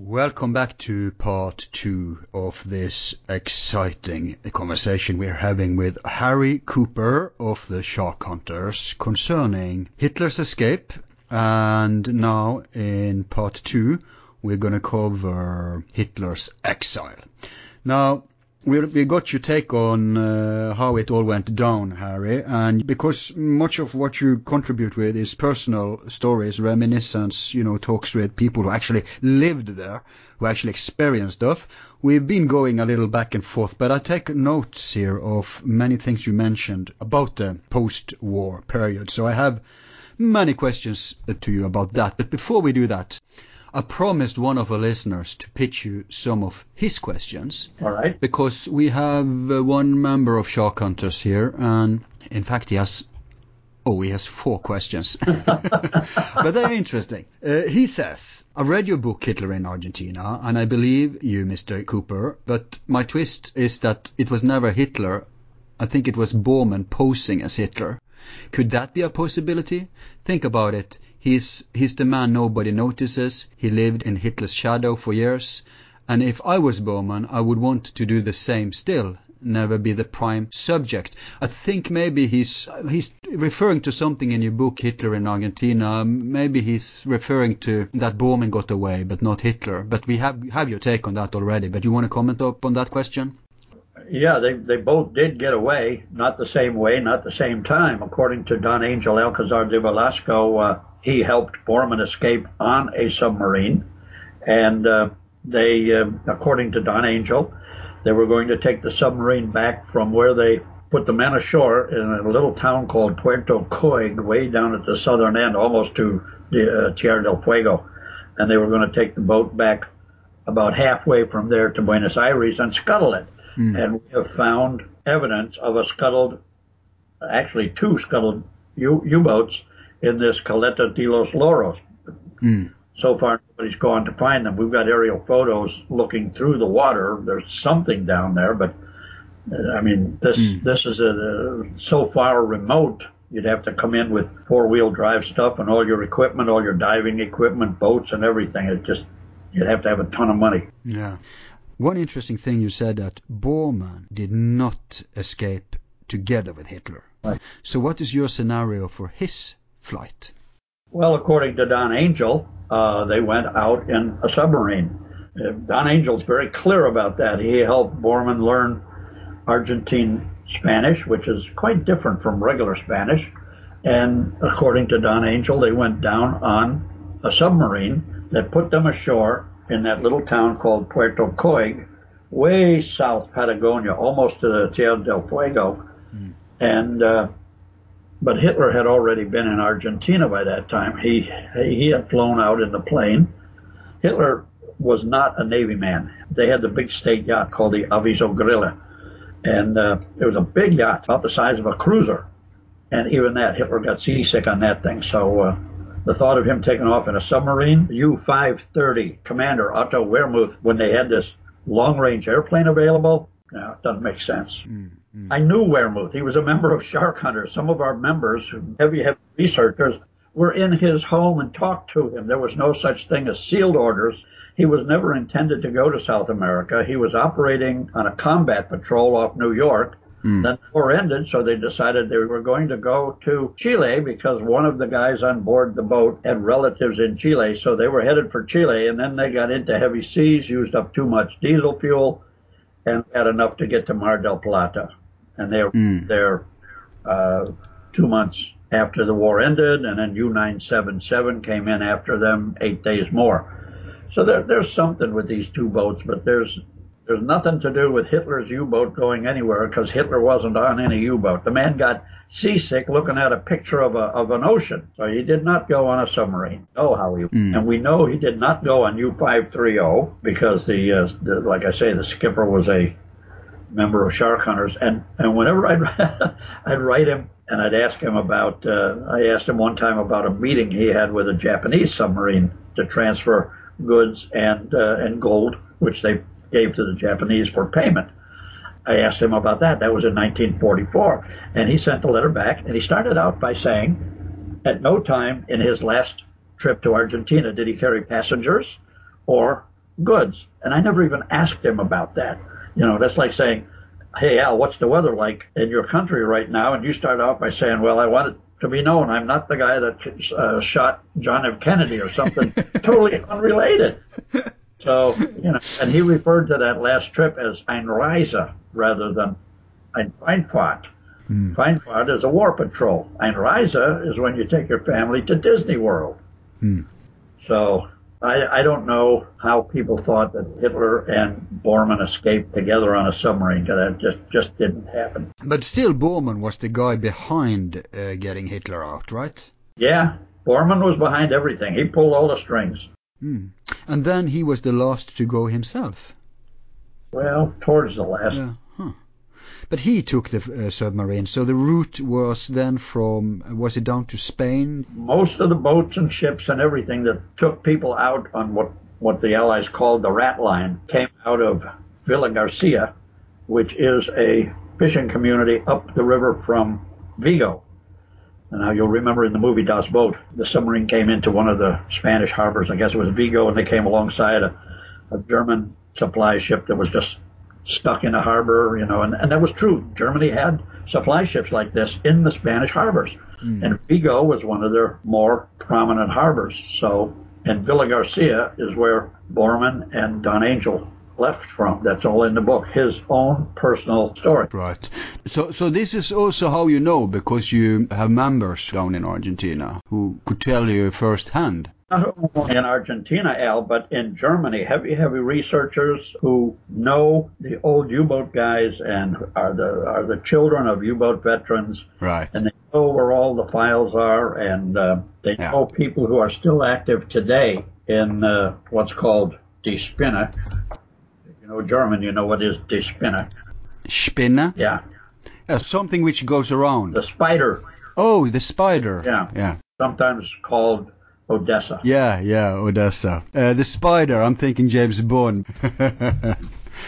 Welcome back to part two of this exciting conversation we're having with Harry Cooper of the Shark Hunters concerning Hitler's escape. And now in part two, we're going to cover Hitler's exile. Now, we got your take on uh, how it all went down, Harry, and because much of what you contribute with is personal stories, reminiscence, you know, talks with people who actually lived there, who actually experienced stuff. We've been going a little back and forth, but I take notes here of many things you mentioned about the post-war period. So I have many questions to you about that. But before we do that, I promised one of our listeners to pitch you some of his questions. All right. Because we have uh, one member of Shark Hunters here, and in fact, he has. Oh, he has four questions. but they're interesting. Uh, he says, I read your book, Hitler in Argentina, and I believe you, Mr. Cooper, but my twist is that it was never Hitler. I think it was Bormann posing as Hitler. Could that be a possibility? Think about it. He's, he's the man nobody notices. He lived in Hitler's shadow for years. And if I was Bormann, I would want to do the same still, never be the prime subject. I think maybe he's, he's referring to something in your book, Hitler in Argentina. Maybe he's referring to that Bormann got away, but not Hitler. But we have, have your take on that already. But you want to comment up on that question? Yeah, they, they both did get away, not the same way, not the same time. According to Don Angel Alcazar de Velasco, uh, he helped Bormann escape on a submarine. And uh, they, uh, according to Don Angel, they were going to take the submarine back from where they put the men ashore in a little town called Puerto Coig, way down at the southern end, almost to the, uh, Tierra del Fuego. And they were going to take the boat back about halfway from there to Buenos Aires and scuttle it. Mm. And we have found evidence of a scuttled, actually two scuttled U- U-boats in this Caleta de los Loros. Mm. So far, nobody's gone to find them. We've got aerial photos looking through the water. There's something down there, but uh, I mean, this mm. this is a, so far remote. You'd have to come in with four wheel drive stuff and all your equipment, all your diving equipment, boats, and everything. It just you'd have to have a ton of money. Yeah. One interesting thing you said that Bormann did not escape together with Hitler. Right. So, what is your scenario for his flight? Well, according to Don Angel, uh, they went out in a submarine. Uh, Don Angel's very clear about that. He helped Bormann learn Argentine Spanish, which is quite different from regular Spanish. And according to Don Angel, they went down on a submarine that put them ashore in that little town called Puerto Coig, way south Patagonia, almost to the Tierra del Fuego. Mm. And uh, but Hitler had already been in Argentina by that time. He he had flown out in the plane. Hitler was not a navy man. They had the big state yacht called the Aviso Grille, and uh, it was a big yacht, about the size of a cruiser. And even that, Hitler got seasick on that thing. So uh, the thought of him taking off in a submarine, U-530 Commander Otto Wermuth, when they had this long-range airplane available, doesn't make sense. Mm. Mm. I knew Wermuth. He was a member of Shark Hunters. Some of our members, heavy, heavy researchers, were in his home and talked to him. There was no such thing as sealed orders. He was never intended to go to South America. He was operating on a combat patrol off New York. Mm. Then the war ended, so they decided they were going to go to Chile because one of the guys on board the boat had relatives in Chile. So they were headed for Chile, and then they got into heavy seas, used up too much diesel fuel, and had enough to get to Mar del Plata and they were mm. there uh, two months after the war ended, and then U-977 came in after them eight days more. So there, there's something with these two boats, but there's there's nothing to do with Hitler's U-boat going anywhere because Hitler wasn't on any U-boat. The man got seasick looking at a picture of a of an ocean, so he did not go on a submarine. Know how he mm. and we know he did not go on U-530 because the, uh, the like I say the skipper was a member of Shark Hunters, and and whenever I'd I'd write him and I'd ask him about, uh, I asked him one time about a meeting he had with a Japanese submarine to transfer goods and uh, and gold, which they gave to the Japanese for payment. I asked him about that. That was in 1944, and he sent the letter back, and he started out by saying, at no time in his last trip to Argentina did he carry passengers or goods, and I never even asked him about that. You know, that's like saying, "Hey Al, what's the weather like in your country right now?" And you start off by saying, "Well, I want it to be known I'm not the guy that uh, shot John F. Kennedy or something totally unrelated." So, you know, and he referred to that last trip as Einreise rather than Einfahrt. Hmm. Einfahrt is a war patrol. Einreise is when you take your family to Disney World. Hmm. So I, I don't know how people thought that Hitler and Bormann escaped together on a submarine. That just just didn't happen. But still, Bormann was the guy behind uh, getting Hitler out, right? Yeah, Bormann was behind everything. He pulled all the strings. Hmm. And then he was the last to go himself. Well, towards the last. Yeah. But he took the uh, submarine, so the route was then from was it down to Spain? Most of the boats and ships and everything that took people out on what what the Allies called the Rat Line came out of Villa Garcia, which is a fishing community up the river from Vigo. Now you'll remember in the movie Das Boot, the submarine came into one of the Spanish harbors. I guess it was Vigo, and they came alongside a, a German supply ship that was just stuck in a harbor, you know, and, and that was true. Germany had supply ships like this in the Spanish harbors. Hmm. And Vigo was one of their more prominent harbors. So, and Villa Garcia is where Bormann and Don Angel left from. That's all in the book. His own personal story. Right. So, so this is also how you know because you have members down in Argentina who could tell you firsthand. Not only in Argentina, Al, but in Germany, heavy, heavy researchers who know the old U-boat guys and are the are the children of U-boat veterans, Right. and they know where all the files are, and uh, they Yeah. know people who are still active today in uh, what's called Die Spinne. If you know German, you know what is Die Spinne. Spinne. Yeah, Yeah, something which goes around. the spider, Oh, the spider. Yeah. Yeah. sometimes called Odessa. Yeah, yeah, Odessa. Uh, the spider, I'm thinking James Bond.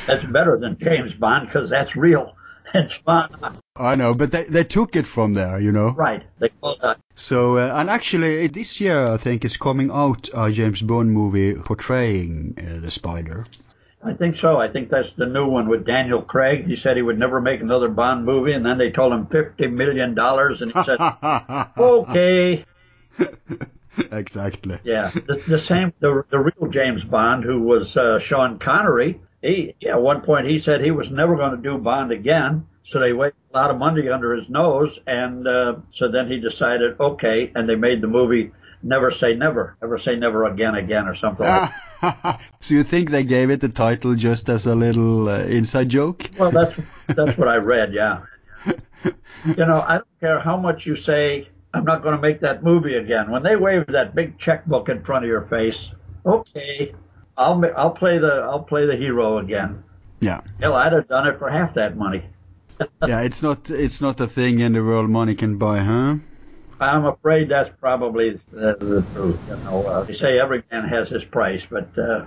That's better than James Bond because that's real. It's I know, but they, they took it from there, you know. right? They that So, uh, and actually, this year I think is coming out a James Bond movie portraying uh, the spider. I think so. I think that's the new one with Daniel Craig. He said he would never make another Bond movie, and then they told him fifty million dollars, and he said, "Okay." exactly. Yeah, the, the same. The the real James Bond, who was uh, Sean Connery, he yeah, at one point he said he was never going to do Bond again. So they waved a lot of money under his nose, and uh, so then he decided, okay, and they made the movie Never Say Never, Never Say Never Again, Again, or something like. that. so you think they gave it the title just as a little uh, inside joke? Well, that's that's what I read. Yeah. You know, I don't care how much you say I'm not going to make that movie again. When they wave that big checkbook in front of your face, okay, I'll I'll play the I'll play the hero again. Yeah. Hell, I'd have done it for half that money. Yeah, it's not it's not a thing in the world money can buy, huh? I'm afraid that's probably the, the truth. You know, uh, they say every man has his price, but uh,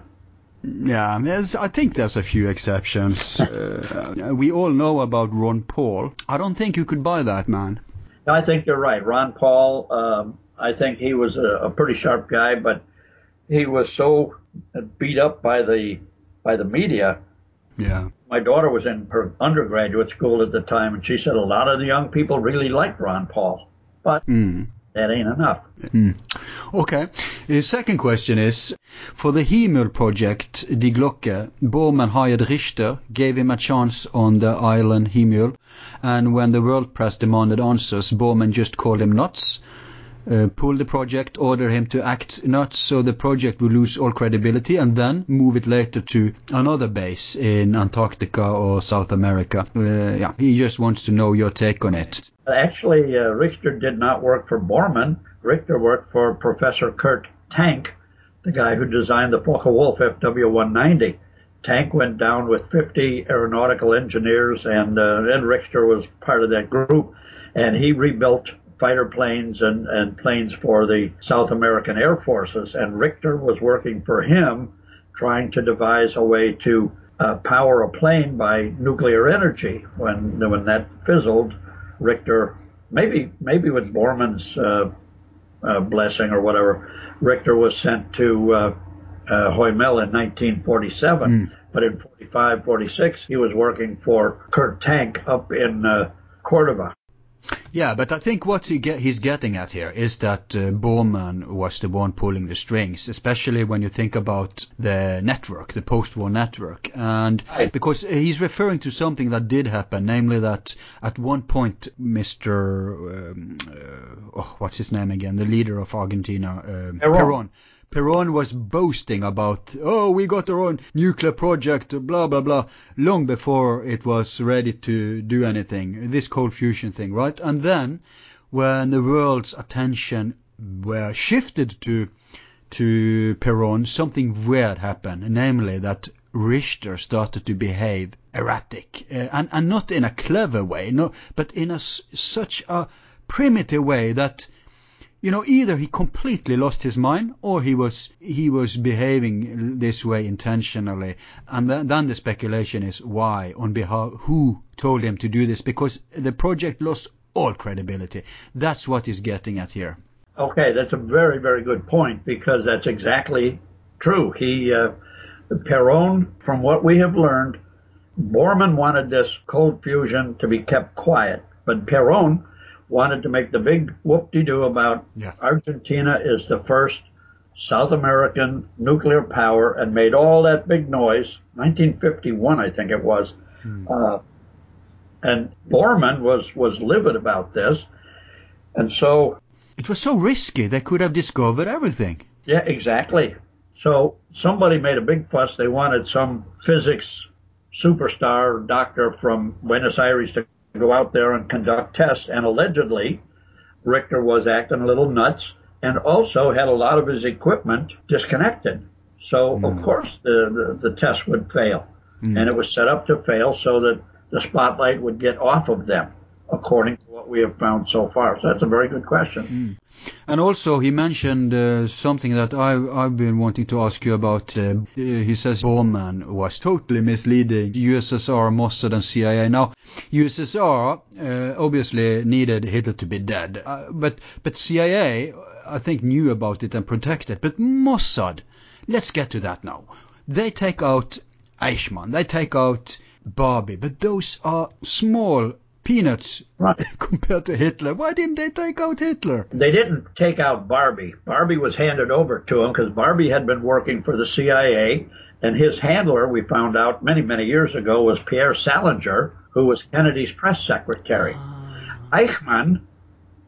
Yeah, there's, I think there's a few exceptions. Uh, we all know about Ron Paul. I don't think you could buy that man. I think you're right. Ron Paul, um, I think he was a, a pretty sharp guy, but he was so beat up by the by the media. Yeah. My daughter was in her undergraduate school at the time, and she said a lot of the young people really liked Ron Paul, but Mm. That ain't enough. Mm. Okay. The second question is, for the Himmel project, Die Glocke, Bormann hired Richter, gave him a chance on the island Himmel, and when the world press demanded answers, Bormann just called him nuts, uh, pulled the project, order him to act nuts so the project will lose all credibility, and then move it later to another base in Antarctica or South America. Uh, yeah, he just wants to know your take on it. Actually, uh, Richter did not work for Bormann. Richter worked for Professor Kurt Tank, the guy who designed the Focke-Wulf FW-190. tank went down with 50 aeronautical engineers, and uh, Ed Richter was part of that group, and he rebuilt fighter planes and, and planes for the South American Air Forces, and Richter was working for him, trying to devise a way to uh, power a plane by nuclear energy. When when that fizzled, Richter maybe maybe with Bormann's uh, uh, blessing or whatever, Richter was sent to uh, uh, Huemul in 1947. Mm. But in 45, 46, he was working for Kurt Tank up in uh, Cordoba. Yeah, but I think what he get, he's getting at here is that uh, Bormann was the one pulling the strings, especially when you think about the network, the post-war network, and because he's referring to something that did happen, namely that at one point, Mr. Um, uh, oh, what's his name again, the leader of Argentina, uh, Peron Peron was boasting about, oh, we got our own nuclear project, blah, blah, blah, long before it was ready to do anything, this cold fusion thing, right? And then, when the world's attention were shifted to, to Peron, something weird happened, namely that Richter started to behave erratic, uh, and, and not in a clever way, no, but in a, such a primitive way that you know, either he completely lost his mind or he was he was behaving this way intentionally. And then, the speculation is why, on behalf, who told him to do this? Because the project lost all credibility. That's what he's getting at here. Okay, that's a very very good point because that's exactly true. He uh, Peron, from what we have learned, Bormann wanted this cold fusion to be kept quiet, but Peron wanted to make the big whoop-de-doo about yeah. Argentina is the first South American nuclear power and made all that big noise. 1951, I think it was. Hmm. Uh, and Bormann was, was livid about this. And so. It was so risky. They could have discovered everything. Yeah, exactly. So somebody made a big fuss. They wanted some physics superstar doctor from Buenos Aires to go out there and conduct tests. And allegedly, Richter was acting a little nuts and also had a lot of his equipment disconnected. So, mm. of hmm. course, the, the, the, test would fail. Mm. And it was set up to fail so that the spotlight would get off of them, according to what we have found so far. So that's a very good question. Mm. And also, he mentioned uh, something that I, I've been wanting to ask you about. Uh, he says Bormann was totally misleading USSR, Mossad, and CIA. Now, USSR uh, obviously needed Hitler to be dead, uh, but but CIA, I think, knew about it and protected. But Mossad, let's get to that now. They take out Eichmann, they take out Barbie, but those are small peanuts right. compared to Hitler. Why didn't they take out Hitler? They didn't take out Barbie. Barbie was handed over to him because Barbie had been working for the CIA, and his handler, we found out many, many years ago, was Pierre Salinger, who was Kennedy's press secretary. Uh... Eichmann,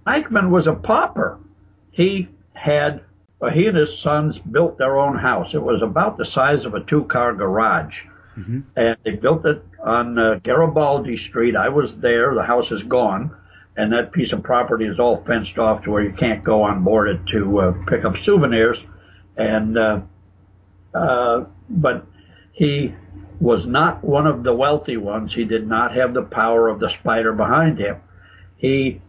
Eichmann was a pauper. He had, well, he and his sons built their own house. It was about the size of a two-car garage. Mm-hmm. And they built it on uh, Garibaldi Street. I was there. The house is gone, and that piece of property is all fenced off to where you can't go on board it to uh, pick up souvenirs. And uh, uh, but he was not one of the wealthy ones. He did not have the power of the spider behind him. He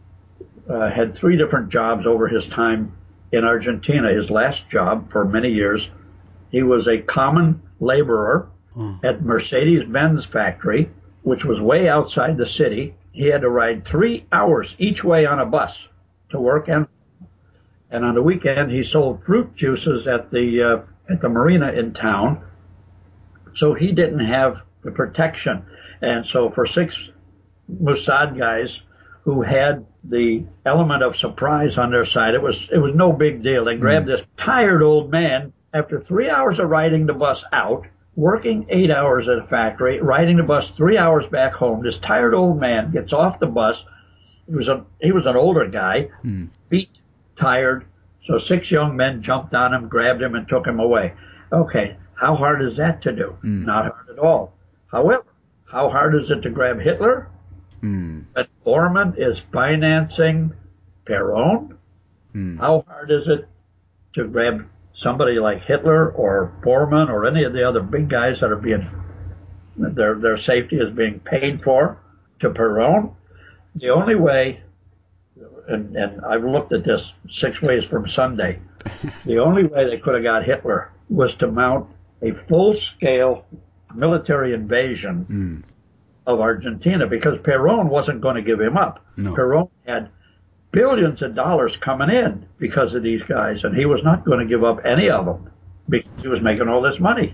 uh, had three different jobs over his time in Argentina. His last job for many years, he was a common laborer mm. at Mercedes-Benz factory, which was way outside the city. He had to ride three hours each way on a bus to work and and on the weekend he sold fruit juices at the uh, at the marina in town. So he didn't have the protection, and so for six Mossad guys who had the element of surprise on their side, it was it was no big deal. They grabbed mm. this tired old man after three hours of riding the bus out working eight hours at a factory, riding the bus three hours back home. This tired old man gets off the bus. He was a he was an older guy, mm. beat, tired. So six young men jumped on him, grabbed him, and took him away. Okay, how hard is that to do? Mm. Not hard at all. However, how hard is it to grab Hitler? Mm. But Bormann is financing Peron. Mm. How hard is it to grab somebody like Hitler or Bormann or any of the other big guys that are being their their safety is being paid for to Peron. The only way, and, and I've looked at this six ways from Sunday, the only way they could have got Hitler was to mount a full scale military invasion Mm. of Argentina because Peron wasn't going to give him up. No. Peron had billions of dollars coming in because of these guys, and he was not going to give up any of them because he was making all this money.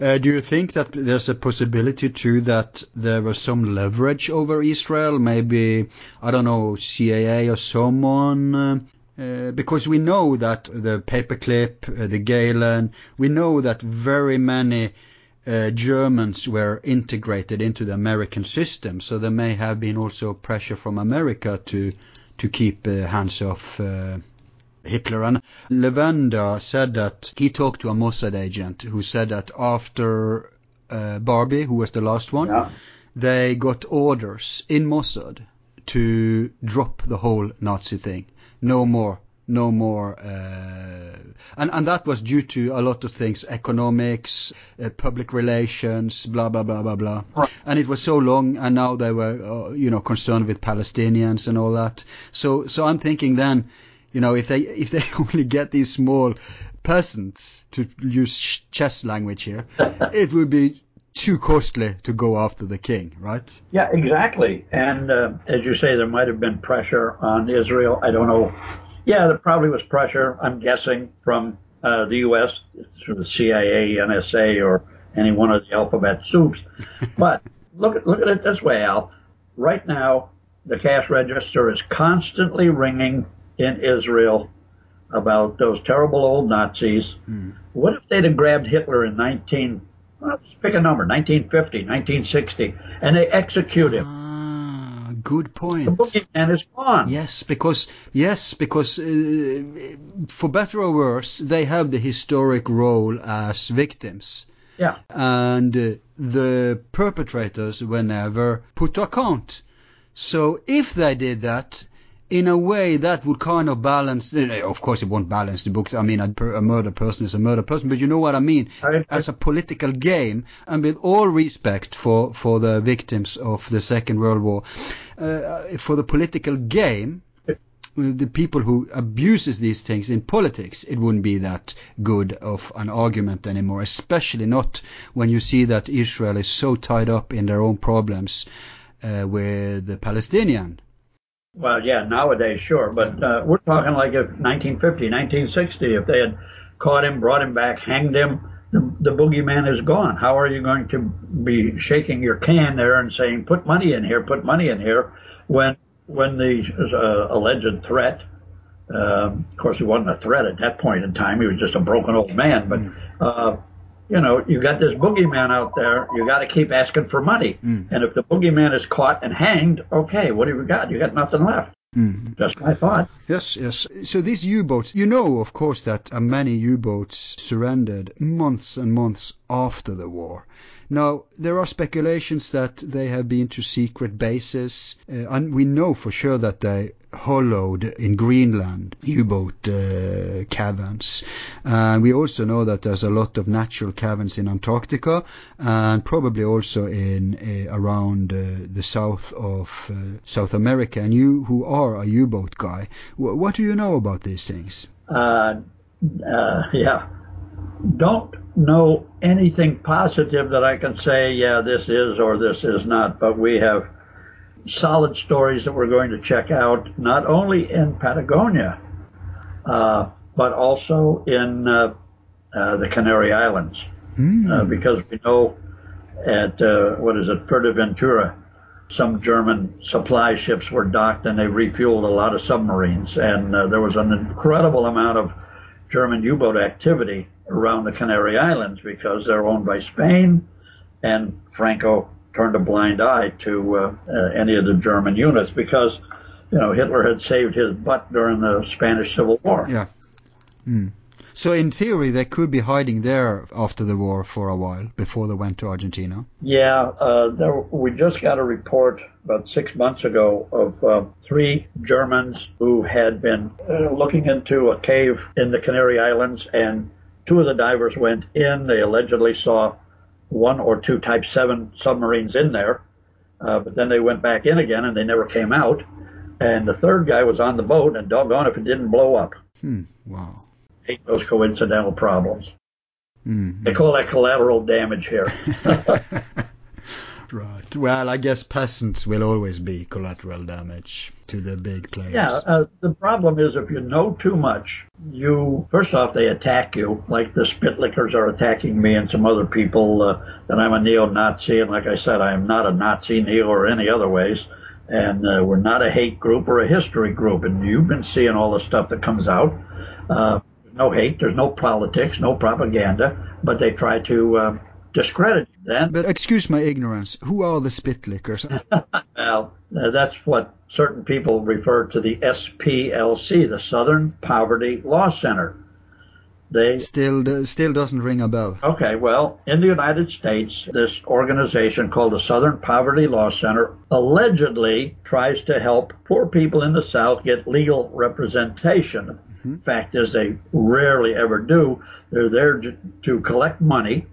Uh, do you think that there's a possibility too that there was some leverage over Israel? Maybe I don't know CIA or someone. Uh, because we know that the paperclip, uh, the Gehlen, we know that very many uh, Germans were integrated into the American system, so there may have been also pressure from America to to keep uh, hands off uh, Hitler. And Levenda said that he talked to a Mossad agent who said that after uh, Barbie, who was the last one, Yeah. they got orders in Mossad to drop the whole Nazi thing. No more. No more, uh, and and that was due to a lot of things: economics, uh, public relations, blah blah blah blah blah. Right. And it was so long, and now they were, uh, you know, concerned with Palestinians and all that. So so I'm thinking then, you know, if they if they only get these small peasants to use chess language here, it would be too costly to go after the king, right? Yeah, exactly. And uh, as you say, there might have been pressure on Israel. I don't know. Yeah, there probably was pressure. I'm guessing from uh, the U.S. through the CIA, NSA, or any one of the alphabet soups. but look at look at it this way, Al. Right now, the cash register is constantly ringing in Israel about those terrible old Nazis. What if they'd have grabbed Hitler in 19, well, let's pick a number, 1950, 1960, and they execute him? Good point. Boogeyman is gone. Yes, because yes, because uh, for better or worse, they have the historic role as victims, Yeah. and uh, the perpetrators were never put to account. So if they did that. In a way, that would kind of balance. Of course, it won't balance the books. I mean, a, a murder person is a murder person, but you know what I mean. I- As a political game, and with all respect for for the victims of the Second World War, uh, for the political game, the people who abuses these things in politics, it wouldn't be that good of an argument anymore, especially not when you see that Israel is so tied up in their own problems uh, with the Palestinian. Well, yeah, nowadays, sure. But uh, we're talking like if 1950, 1960, if they had caught him, brought him back, hanged him, the, the boogeyman is gone. How are you going to be shaking your can there and saying, put money in here, put money in here, when when the uh, alleged threat, um, of course, he wasn't a threat at that point in time. He was just a broken old man. But, uh, you know, you got this boogeyman out there. You got to keep asking for money. And if the boogeyman is caught and hanged, okay, what have you got? You got nothing left. Just my thought. Yes, yes. So these U-boats, you know, of course, that uh, many U-boats surrendered months and months after the war. Now, there are speculations that they have been to secret bases, uh, and we know for sure that they hollowed in Greenland U-boat uh, caverns. And we also know that there's a lot of natural caverns in Antarctica, and probably also in uh, around uh, the south of uh, South America. And you, who are a U-boat guy, wh- what do you know about these things? Uh, uh, yeah. Don't know anything positive that I can say, yeah, this is or this is not, but we have solid stories that we're going to check out, not only in Patagonia, uh, but also in uh, uh, the Canary Islands, uh, because we know at, uh, what is it, Fuerteventura, some German supply ships were docked and they refueled a lot of submarines. And uh, there was an incredible amount of German U boat activity around the Canary Islands because they're owned by Spain. And Franco turned a blind eye to uh, uh, any of the German units because, you know, Hitler had saved his butt during the Spanish Civil War. Yeah. Mm. So in theory, they could be hiding there after the war for a while before they went to Argentina. Yeah, uh, there, we just got a report about six months ago of uh, three Germans who had been uh, looking into a cave in the Canary Islands, and two of the divers went in. They allegedly saw one or two Type 7 submarines in there, uh, but then they went back in again and they never came out. And the third guy was on the boat, and doggone if it didn't blow up. Hmm. Wow. Hate those coincidental problems. Mm. They call that collateral damage here. right. Well, I guess peasants will always be collateral damage to the big players. Yeah. Uh, the problem is if you know too much, you first off they attack you, like the Spitlickers are attacking me and some other people uh, that I'm a neo-Nazi, and like I said, I am not a Nazi, neo, or any other ways. And uh, we're not a hate group or a history group. And you've been seeing all the stuff that comes out. Uh, no hate, there's no politics, no propaganda, but they try to uh, discredit you then. But excuse my ignorance, who are the Spitlickers? well, uh, that's what certain people refer to the SPLC, the Southern Poverty Law Center. They still still doesn't ring a bell. Okay, well, in the United States, this organization called the Southern Poverty Law Center allegedly tries to help poor people in the South get legal representation. Mm-hmm. Fact is, they rarely ever do. They're there to collect money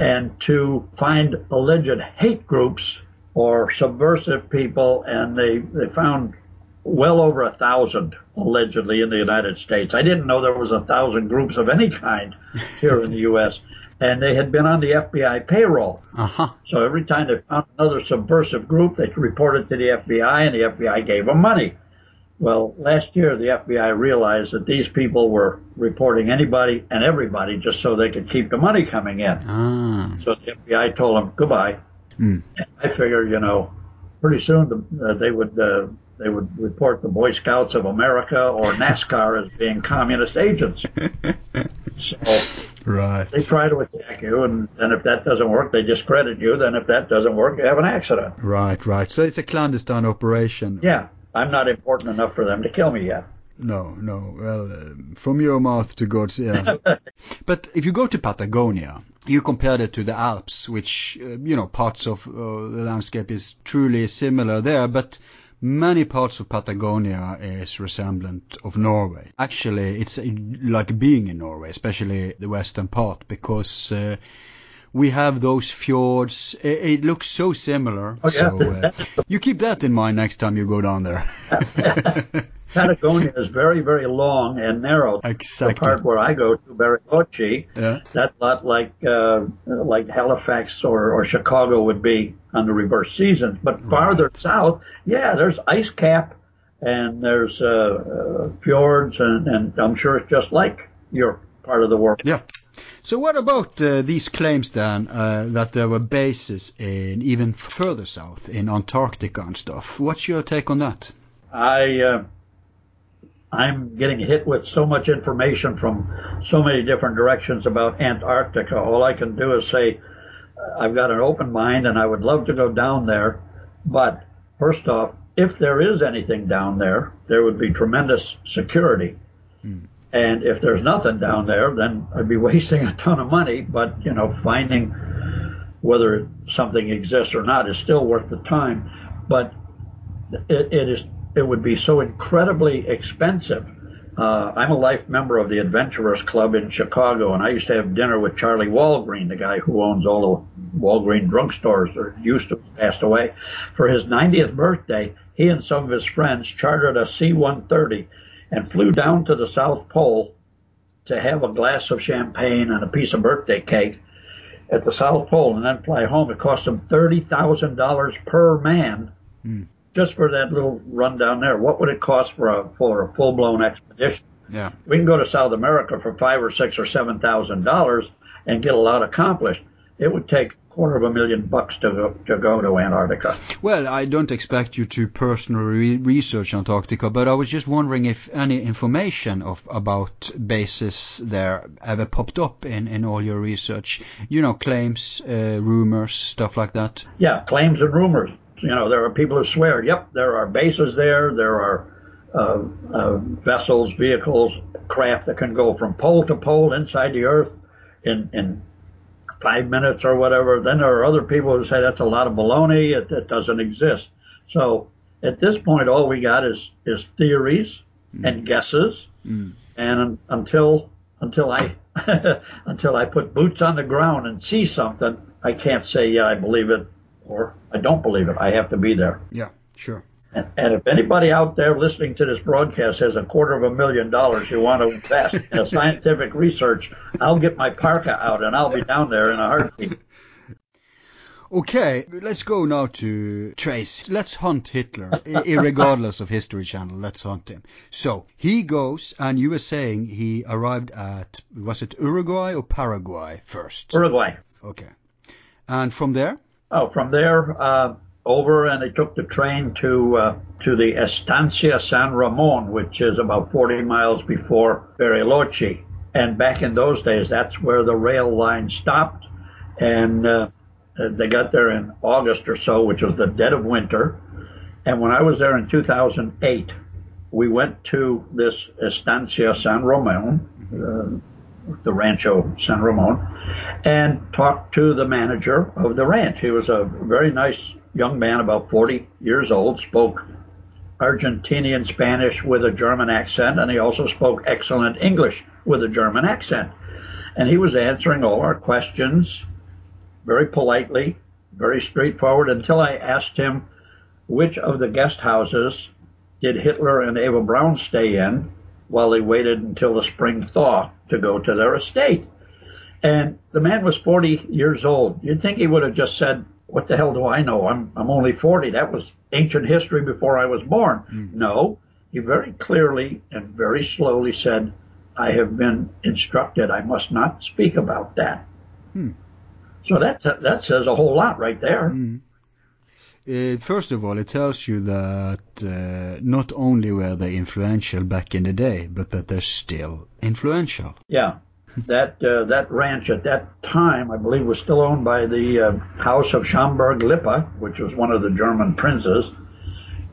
and to find alleged hate groups or subversive people, and they, they found well over a thousand allegedly in the United States. I didn't know there was a thousand groups of any kind here in the U.S. And they had been on the FBI payroll. Uh-huh. So every time they found another subversive group, they reported to the FBI, and the FBI gave them money. Well, last year the FBI realized that these people were reporting anybody and everybody just so they could keep the money coming in. Ah. So the FBI told them goodbye. Mm. I figure, you know, pretty soon the, uh, they would uh, they would report the Boy Scouts of America or NASCAR as being communist agents. so right. they try to attack you, and then if that doesn't work, they discredit you. Then if that doesn't work, you have an accident. Right, right. So it's a clandestine operation. Yeah, I'm not important enough for them to kill me yet. No, no. Well, uh, from your mouth to God's ear. but if you go to Patagonia, you compare it to the Alps, which uh, you know parts of uh, the landscape is truly similar there, but many parts of Patagonia is resemblant of Norway. Actually, it's uh, like being in Norway, especially the western part, because uh, we have those fjords. It, it looks so similar. Oh, yeah. So uh, you keep that in mind next time you go down there. Patagonia is very, very long and narrow. Exactly. The part where I go to Bariloche, Yeah. that's not like uh, like Halifax or, or Chicago would be on the reverse seasons. But farther south, yeah, there's ice cap and there's uh, uh, fjords, and, and I'm sure it's just like your part of the world. Yeah. So what about uh, these claims then uh, that there were bases in even further south in Antarctica and stuff? What's your take on that? I uh, I'm getting hit with so much information from so many different directions about Antarctica. All I can do is say uh, I've got an open mind and I would love to go down there. But first off, if there is anything down there, there would be tremendous security. And if there's nothing down there, then I'd be wasting a ton of money. But you know, finding whether something exists or not is still worth the time. But it, it is it would be so incredibly expensive. Uh, I'm a life member of the Adventurers Club in Chicago, and I used to have dinner with Charlie Walgreen, the guy who owns all the Walgreen drugstores, or used to passed away. For his 90th birthday, he and some of his friends chartered a C-130 and flew down to the South Pole to have a glass of champagne and a piece of birthday cake at the South Pole, and then fly home. It cost them thirty thousand dollars per man hmm. just for that little run down there. What would it cost for a for a full blown expedition? Yeah. We can go to South America for five or six or seven thousand dollars and get a lot accomplished. It would take quarter of a million bucks to go, to go to Antarctica. Well, I don't expect you to personally re- research Antarctica, but I was just wondering if any information of about bases there ever popped up in, in all your research. You know, claims, uh, rumors, stuff like that. Yeah, claims and rumors. You know, there are people who swear, yep, there are bases there, there are uh, uh, vessels, vehicles, craft that can go from pole to pole inside the Earth in, in five minutes or whatever. Then there are other people who say that's a lot of baloney. It, it doesn't exist. So at this point, all we got is is theories mm. and guesses, mm. and until until I until I put boots on the ground and see something, I can't say yeah I believe it or I don't believe it. I have to be there. Yeah, sure. And, and if anybody out there listening to this broadcast has a quarter of a million dollars you want to invest in a scientific research, I'll get my parka out and I'll be down there in a heartbeat. Okay, let's go now to Trace. Let's hunt Hitler, regardless of History Channel. Let's hunt him. So he goes, and you were saying he arrived at was it Uruguay or Paraguay first? Uruguay. Okay, and from there? Oh, from there uh, over, and they took the train to uh, to the Estancia San Ramon, which is about 40 miles before Bariloche. And back in those days, that's where the rail line stopped, and uh, they got there in August or so, which was the dead of winter. And when I was there in 2008, we went to this Estancia San Ramon, uh, the Rancho San Ramon, and talked to the manager of the ranch. He was a very nice young man, about 40 years old, spoke Argentinian Spanish with a German accent, and he also spoke excellent English with a German accent. And he was answering all our questions very politely, very straightforward, until I asked him which of the guest houses did Hitler and Eva Braun stay in while they waited until the spring thaw to go to their estate. And the man was 40 years old. You'd think he would have just said, what the hell do I know? I'm, I'm only 40. That was ancient history before I was born. Mm. No, he very clearly and very slowly said, I have been instructed I must not speak about that. Hmm. So that that says a whole lot right there. Mm. Uh, first of all, it tells you that uh, not only were they influential back in the day, but that they're still influential. Yeah, that uh, that ranch at that time, I believe, was still owned by the uh, House of Schaumburg-Lippe, which was one of the German princes,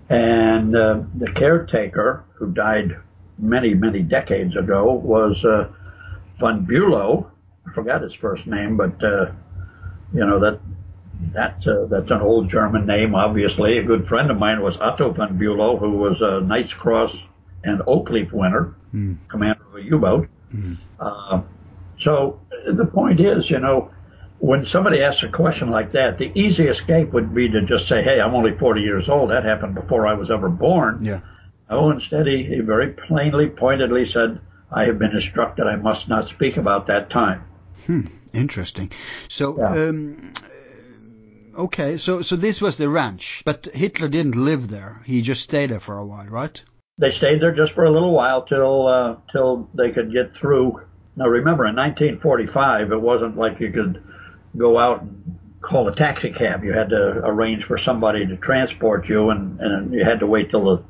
and uh, the caretaker, who died many many decades ago, was uh, von Bülow. I forgot his first name, but you know that that uh, that's an old German name, obviously. A good friend of mine was Otto von Bülow, who was a Knight's Cross and Oak Leaf winner, mm. commander of a U-boat. Mm. Uh, so the point is, you know, when somebody asks a question like that, the easy escape would be to just say, "Hey, I'm only 40 years old. That happened before I was ever born." Yeah. Oh, instead he, he very plainly, pointedly said, "I have been instructed I must not speak about that time." Hmm, interesting. So, yeah. um, okay, so so this was the ranch, but Hitler didn't live there. He just stayed there for a while, right? They stayed there just for a little while till uh, till they could get through. Now, remember, in 1945, it wasn't like you could go out and call a taxi cab. You had to arrange for somebody to transport you, and, and you had to wait till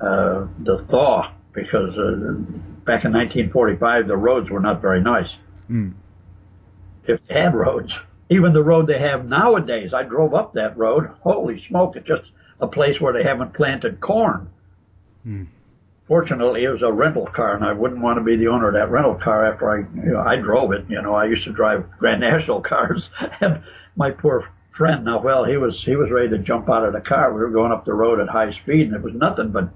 the uh, the thaw because uh, back in 1945 the roads were not very nice. Mm if they had roads. Even the road they have nowadays, I drove up that road. Holy smoke, it's just a place where they haven't planted corn. Hmm. Fortunately, it was a rental car, and I wouldn't want to be the owner of that rental car after I, you know, I drove it. You know, I used to drive Grand National cars, and my poor friend, now, well, he was he was ready to jump out of the car. We were going up the road at high speed, and it was nothing but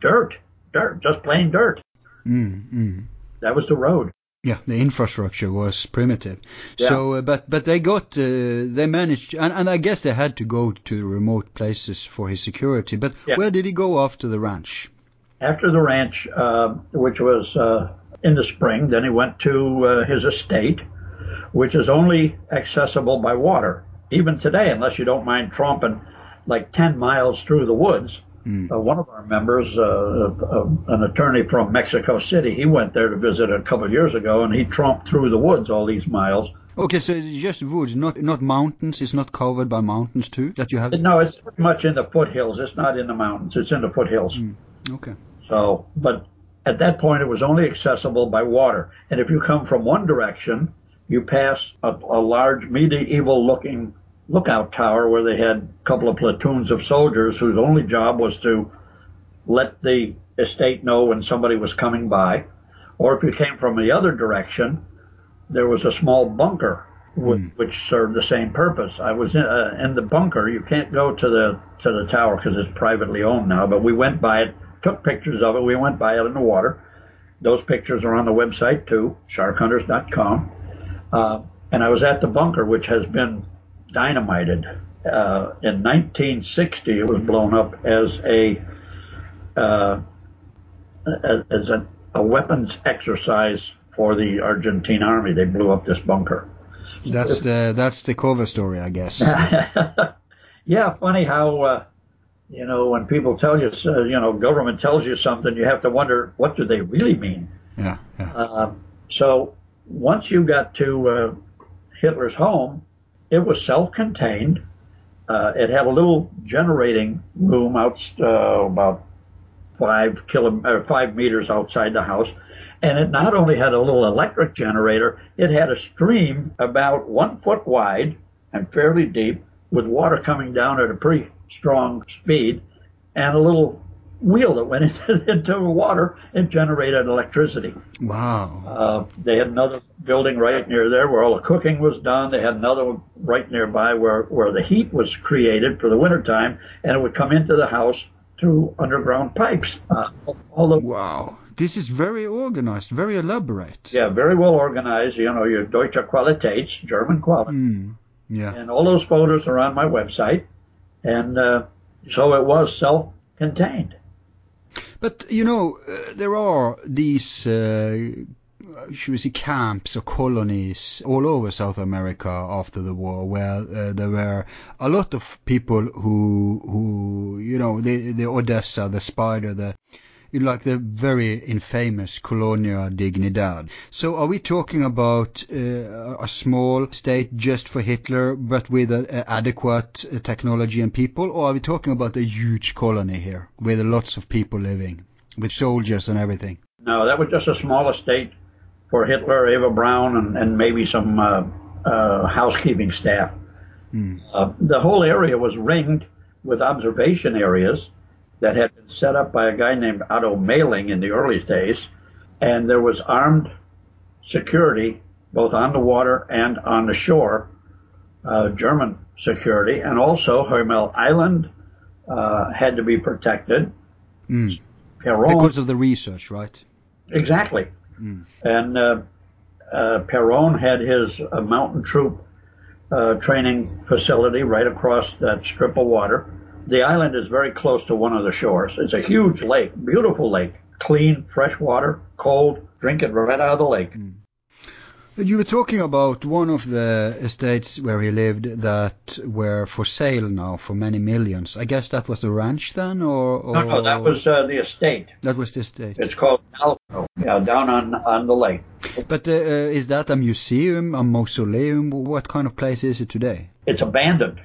dirt, dirt, just plain dirt. Mm, That was the road. Yeah, the infrastructure was primitive. Yeah. So, uh, but but they got uh, they managed, and, and I guess they had to go to remote places for his security. But yeah. where did he go after the ranch? After the ranch, uh, which was uh, in the spring, then he went to uh, his estate, which is only accessible by water. Even today, unless you don't mind tromping like 10 miles through the woods, Mm. Uh, one of our members, uh, uh, an attorney from Mexico City, he went there to visit a couple of years ago, and he tromped through the woods all these miles. Okay, so it's just woods, not not mountains. It's not covered by mountains too. That you have. No, it's pretty much in the foothills. It's not in the mountains. It's in the foothills. Mm. Okay. So, but at that point, it was only accessible by water. And if you come from one direction, you pass a, a large medieval-looking lookout tower where they had a couple of platoons of soldiers whose only job was to let the estate know when somebody was coming by, or if you came from the other direction, there was a small bunker Hmm. which served the same purpose. I was in, uh, in the bunker. You can't go to the to the tower because it's privately owned now. But we went by it, took pictures of it. We went by it in the water. Those pictures are on the website too, sharkhunters.com. Uh, and I was at the bunker, which has been dynamited. Uh, in 1960, it was blown up as a uh, as a, a weapons exercise for the Argentine army. They blew up this bunker. That's the that's the cover story, I guess. yeah, funny how uh, you know when people tell you, uh, you know, government tells you something, you have to wonder what do they really mean. Yeah, yeah. Uh, so once you got to uh, Hitler's home, it was self-contained. Uh, it had a little generating room out uh, about five kilo, or five meters outside the house, and it not only had a little electric generator, it had a stream about one foot wide and fairly deep, with water coming down at a pretty strong speed, and a little wheel that went into, into the water and generated electricity. Wow. Uh, they had another building right near there where all the cooking was done. They had another one right nearby where, where the heat was created for the wintertime, and it would come into the house through underground pipes. Uh, all the, Wow. This is very organized, very elaborate. yeah, very well organized. You know, your Deutsche Qualitäts, German quality. Mm. Yeah. And all those photos are on my website. And uh, so it was self-contained. But you know, uh, there are these, uh, should we say, camps or colonies all over South America after the war, where uh, there were a lot of people who, who, you know, the the Odessa, the Spider, the like the very infamous Colonia Dignidad. So are we talking about uh, a small state just for Hitler, but with a, a adequate uh, technology and people, or are we talking about a huge colony here with lots of people living, with soldiers and everything? No, that was just a small estate for Hitler, Eva Braun, and, and maybe some uh, uh, housekeeping staff. Uh, the whole area was ringed with observation areas that had been set up by a guy named Otto Mailing in the early days, and there was armed security both on the water and on the shore, uh, German security, and also Huemul Island uh, had to be protected. Mm. Peron, Because of the research, right? Exactly. Mm. And uh, uh, Peron had his uh, mountain troop uh, training facility right across that strip of water. The island is very close to one of the shores. It's a huge lake, beautiful lake, clean, fresh water, cold, drink it right out of the lake. You were talking about one of the estates where he lived that were for sale now for many millions. I guess that was the ranch then, or, or No, no, that was uh, the estate. that was the estate. It's called Alco, yeah, down on on the lake. But uh, is that a museum, a mausoleum? What kind of place is it today? It's abandoned.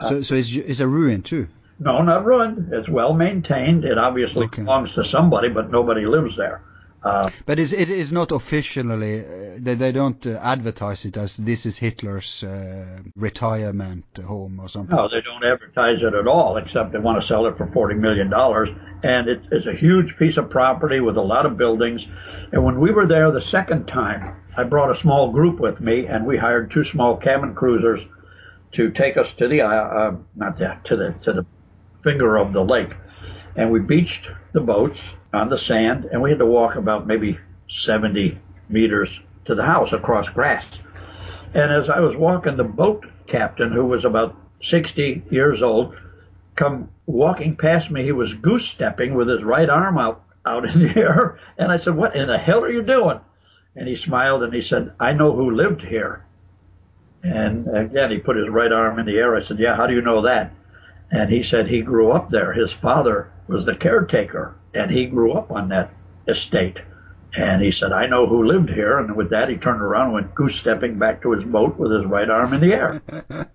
So, so it's, it's a ruin too. No, not ruined. It's well maintained. It obviously Okay. belongs to somebody, but nobody lives there. Uh, But it is not officially. Uh, they they don't uh, advertise it as this is Hitler's uh, retirement home or something. No, they don't advertise it at all, except they want to sell it for forty million dollars. And it, it's a huge piece of property with a lot of buildings. And when we were there the second time, I brought a small group with me, and we hired two small cabin cruisers to take us to the uh, uh, not to the to the finger of the lake, and we beached the boats on the sand, and we had to walk about maybe seventy meters to the house across grass. And as I was walking, the boat captain, who was about 60 years old, come walking past me. He was goose stepping with his right arm out, out in the air. And I said, What in the hell are you doing? And he smiled and he said, I know who lived here. And again, he put his right arm in the air. I said, Yeah, how do you know that? And he said he grew up there. His father was the caretaker, and he grew up on that estate. And he said, I know who lived here. And with that, he turned around and went goose stepping back to his boat with his right arm in the air.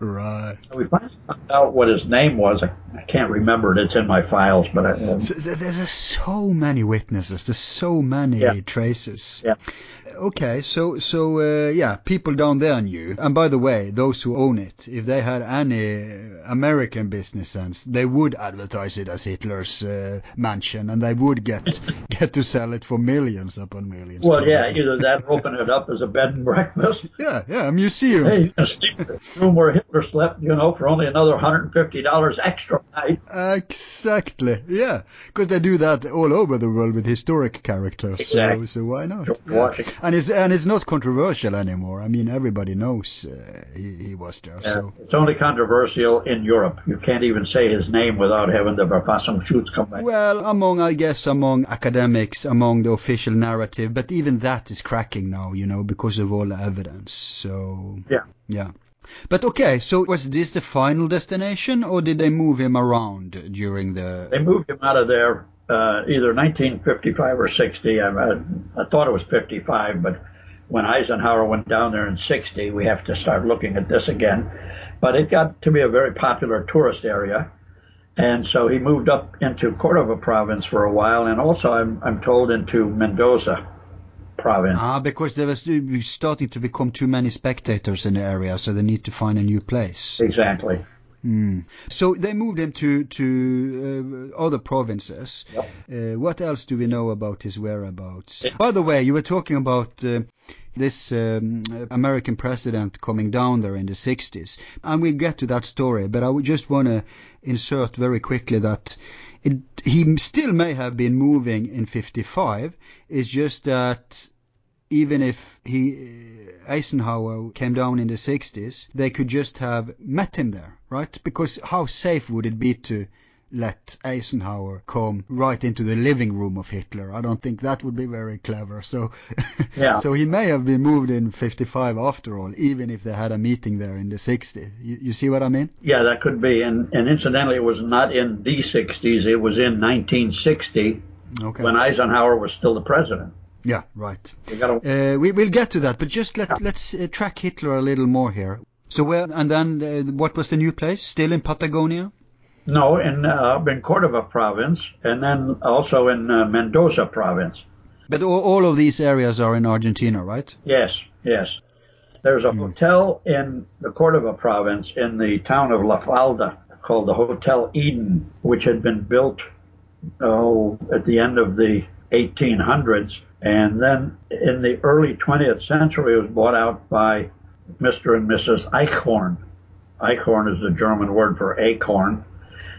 right. We finally found out what his name was. I, I can't remember it. It's in my files, but I, uh, So th- there's so many witnesses. There's so many Yeah. traces. Yeah. okay, so so uh, yeah, people down there knew. And by the way, those who own it, if they had any American business sense, they would advertise it as Hitler's uh, mansion, and they would get get to sell it for millions upon millions. Well, probably. yeah, either that or open it up as a bed and breakfast. Yeah, yeah, a museum. Hey, you can sleep in the room where Hitler slept, you know, for only another $150 extra night. Exactly. Yeah, because they do that all over the world with historic characters. Exactly. So, so why not? Yeah. And it's and it's not controversial anymore. I mean, everybody knows uh, he, he was there. Yeah. So it's only controversial in Europe. You can't even say his name without having the Verfassungsschutz come back. Well, among I guess among academics, among the official narrative, but even that is cracking now, you know, because of all the evidence. So yeah, yeah. But okay, so was this the final destination, or did they move him around during the? They moved him out of there uh, either 1955 or 60. I, I, I thought it was 55, but when Eisenhower went down there in 60, we have to start looking at this again. But it got to be a very popular tourist area. And so he moved up into Cordova province for a while, and also, I'm, I'm told, into Mendoza province. Ah, because there was starting to become too many spectators in the area, so they need to find a new place. Exactly. Mm. So they moved him to to uh, other provinces. Yep. Uh, what else do we know about his whereabouts? By the way, you were talking about uh, this um, American president coming down there in the 60s, and we'll get to that story. But I would just want to insert very quickly that it, he still may have been moving in 55. It's just that even if he Eisenhower came down in the 60s, they could just have met him there, right? Because how safe would it be to let Eisenhower come right into the living room of Hitler. I don't think that would be very clever. So, yeah. so he may have been moved in 55 after all, even if they had a meeting there in the 60s. You, you see what I mean? Yeah, that could be. And, and incidentally, it was not in the 60s. It was in 1960 okay. when Eisenhower was still the president. Yeah, right. Gotta... Uh, we will get to that, but just let, yeah. let's uh, track Hitler a little more here. So where, and then uh, what was the new place? Still in Patagonia? No, in uh, in Cordova province, and then also in uh, Mendoza province. But all, all, of these areas are in Argentina, right? Yes, yes. There's a mm. hotel in the Cordova province in the town of La Falda called the Hotel Eden, which had been built oh, at the end of the 1800s. And then in the early 20th century, it was bought out by Mr. and Mrs. Eichhorn. Eichhorn is the German word for acorn.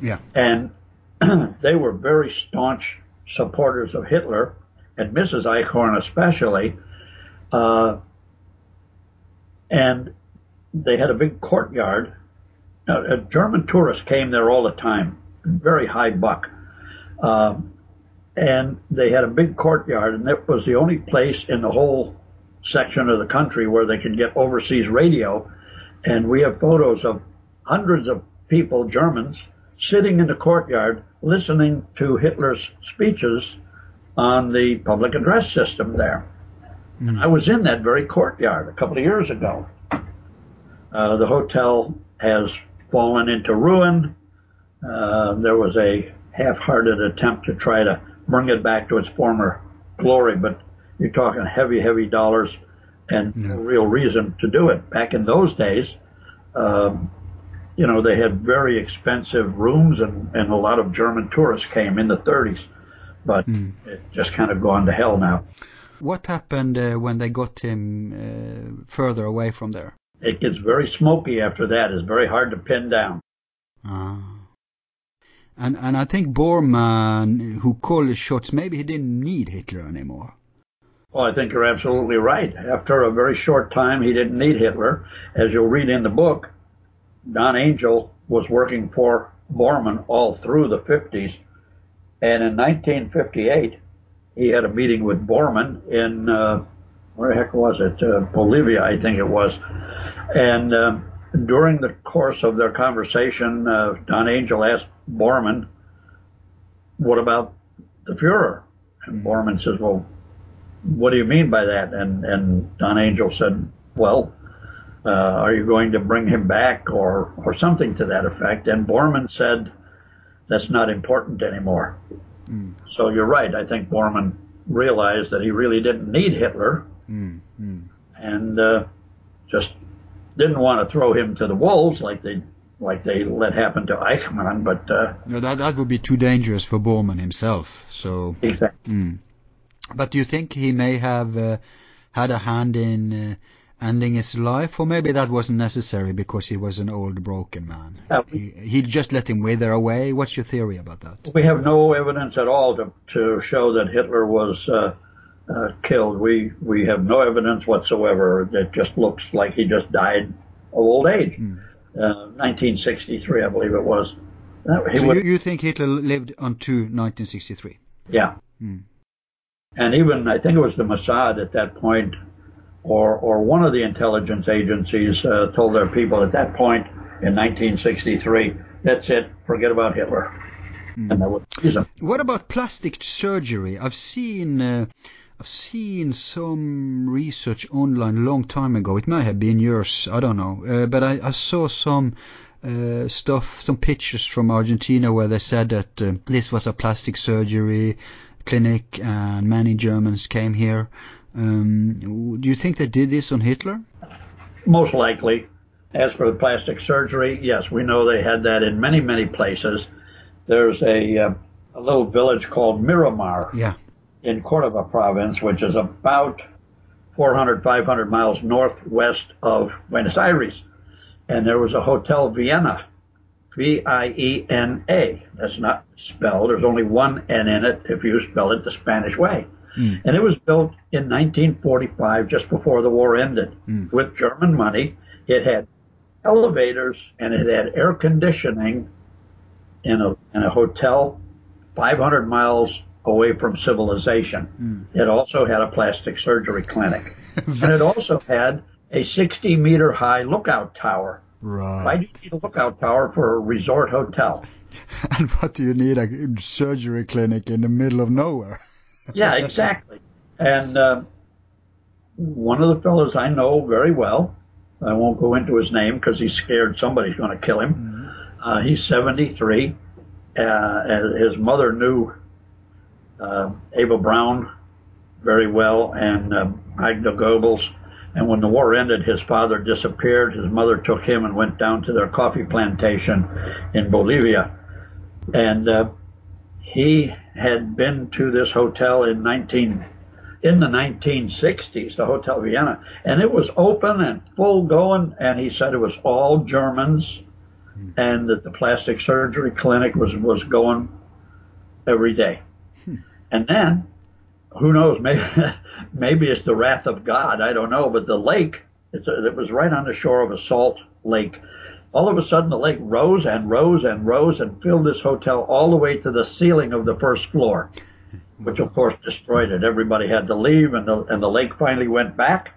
Yeah. And they were very staunch supporters of Hitler, and Mrs. Eichhorn especially. Uh, and they had a big courtyard. Uh, German tourists came there all the time, very high buck. Um, and they had a big courtyard, and it was the only place in the whole section of the country where they could get overseas radio. And we have photos of hundreds of people, Germans, sitting in the courtyard listening to Hitler's speeches on the public address system there. Mm. I was in that very courtyard a couple of years ago. Uh, the hotel has fallen into ruin. Uh, there was a half-hearted attempt to try to bring it back to its former glory, but you're talking heavy, heavy dollars and no real reason to do it. Back in those days, um, you know, they had very expensive rooms, and, and a lot of German tourists came in the 30s, but mm. it's just kind of gone to hell now. What happened uh, when they got him uh, further away from there? It gets very smoky after that. It's very hard to pin down. Ah. And and I think Bormann, who called the shots, maybe he didn't need Hitler anymore. Well, I think you're absolutely right. After a very short time, he didn't need Hitler. As you'll read in the book, Don Angel was working for Bormann all through the 50s. And in 1958, he had a meeting with Bormann in, uh, where the heck was it? Uh, Bolivia, I think it was. And uh, during the course of their conversation, uh, Don Angel asked Bormann, what about the Fuhrer? And Bormann says, well, what do you mean by that? And, and Don Angel said, well, uh, are you going to bring him back or, or something to that effect? And Bormann said, that's not important anymore. Mm. So you're right. I think Bormann realized that he really didn't need Hitler Mm, mm. and uh, just didn't want to throw him to the wolves like they like they let happen to Eichmann. But uh, No, that that would be too dangerous for Bormann himself. So, exactly, mm. but do you think he may have uh, had a hand in uh, ending his life, or maybe that wasn't necessary because he was an old, broken man? Uh, he, he just let him wither away. What's your theory about that? we have no evidence at all to to show that Hitler was. Uh, uh, killed. We we have no evidence whatsoever. It just looks like he just died of old age. Mm. Uh, 1963, I believe it was. Uh, So was- you, you think Hitler lived until 1963? Yeah. Hmm. And even I think it was the Mossad at that point, or or one of the intelligence agencies uh, told their people at that point in 1963, that's it, forget about Hitler, was. What about plastic surgery? I've seen uh, I've seen some research online a long time ago. It may have been yours, I don't know. Uh, but I, I saw some uh, stuff, some pictures from Argentina where they said that uh, this was a plastic surgery clinic and many Germans came here. Um, do you think they did this on Hitler? Most likely. As for the plastic surgery, yes, we know they had that in many many places. There's a uh, a little village called Miramar. Yeah. in Cordoba province, which is about 400, 500 miles northwest of Buenos Aires. And there was a Hotel Vienna, V-I-E-N-A. That's not spelled. There's only one N in it if you spell it the Spanish way. Mm. And it was built in 1945, just before the war ended, Mm. with German money. It had elevators and it had air conditioning in a in a hotel 500 miles away from civilization. It also had a plastic surgery clinic, and it also had a 60 meter high lookout tower. Why do you need a lookout tower for a resort hotel? And what do you need a surgery clinic in the middle of nowhere? Yeah, exactly. And uh, one of the fellows I know very well, I won't go into his name because he's scared somebody's going to kill him. Uh, he's 73. Uh, and his mother knew uh, Eva Braun very well and uh, Magda Goebbels. And when the war ended, his father disappeared. His mother took him and went down to their coffee plantation in Bolivia. And uh, he had been to this hotel in 19 in the 1960s, the Hotel Vienna, and it was open and full going. And he said it was all Germans, hmm. and that the plastic surgery clinic was was going every day. Hmm. And then, who knows? Maybe maybe it's the wrath of God. I don't know. But the lake, it's a, it was right on the shore of a salt lake. All of a sudden, the lake rose and rose and rose and filled this hotel all the way to the ceiling of the first floor, which of course destroyed it. Everybody had to leave, and the and the lake finally went back,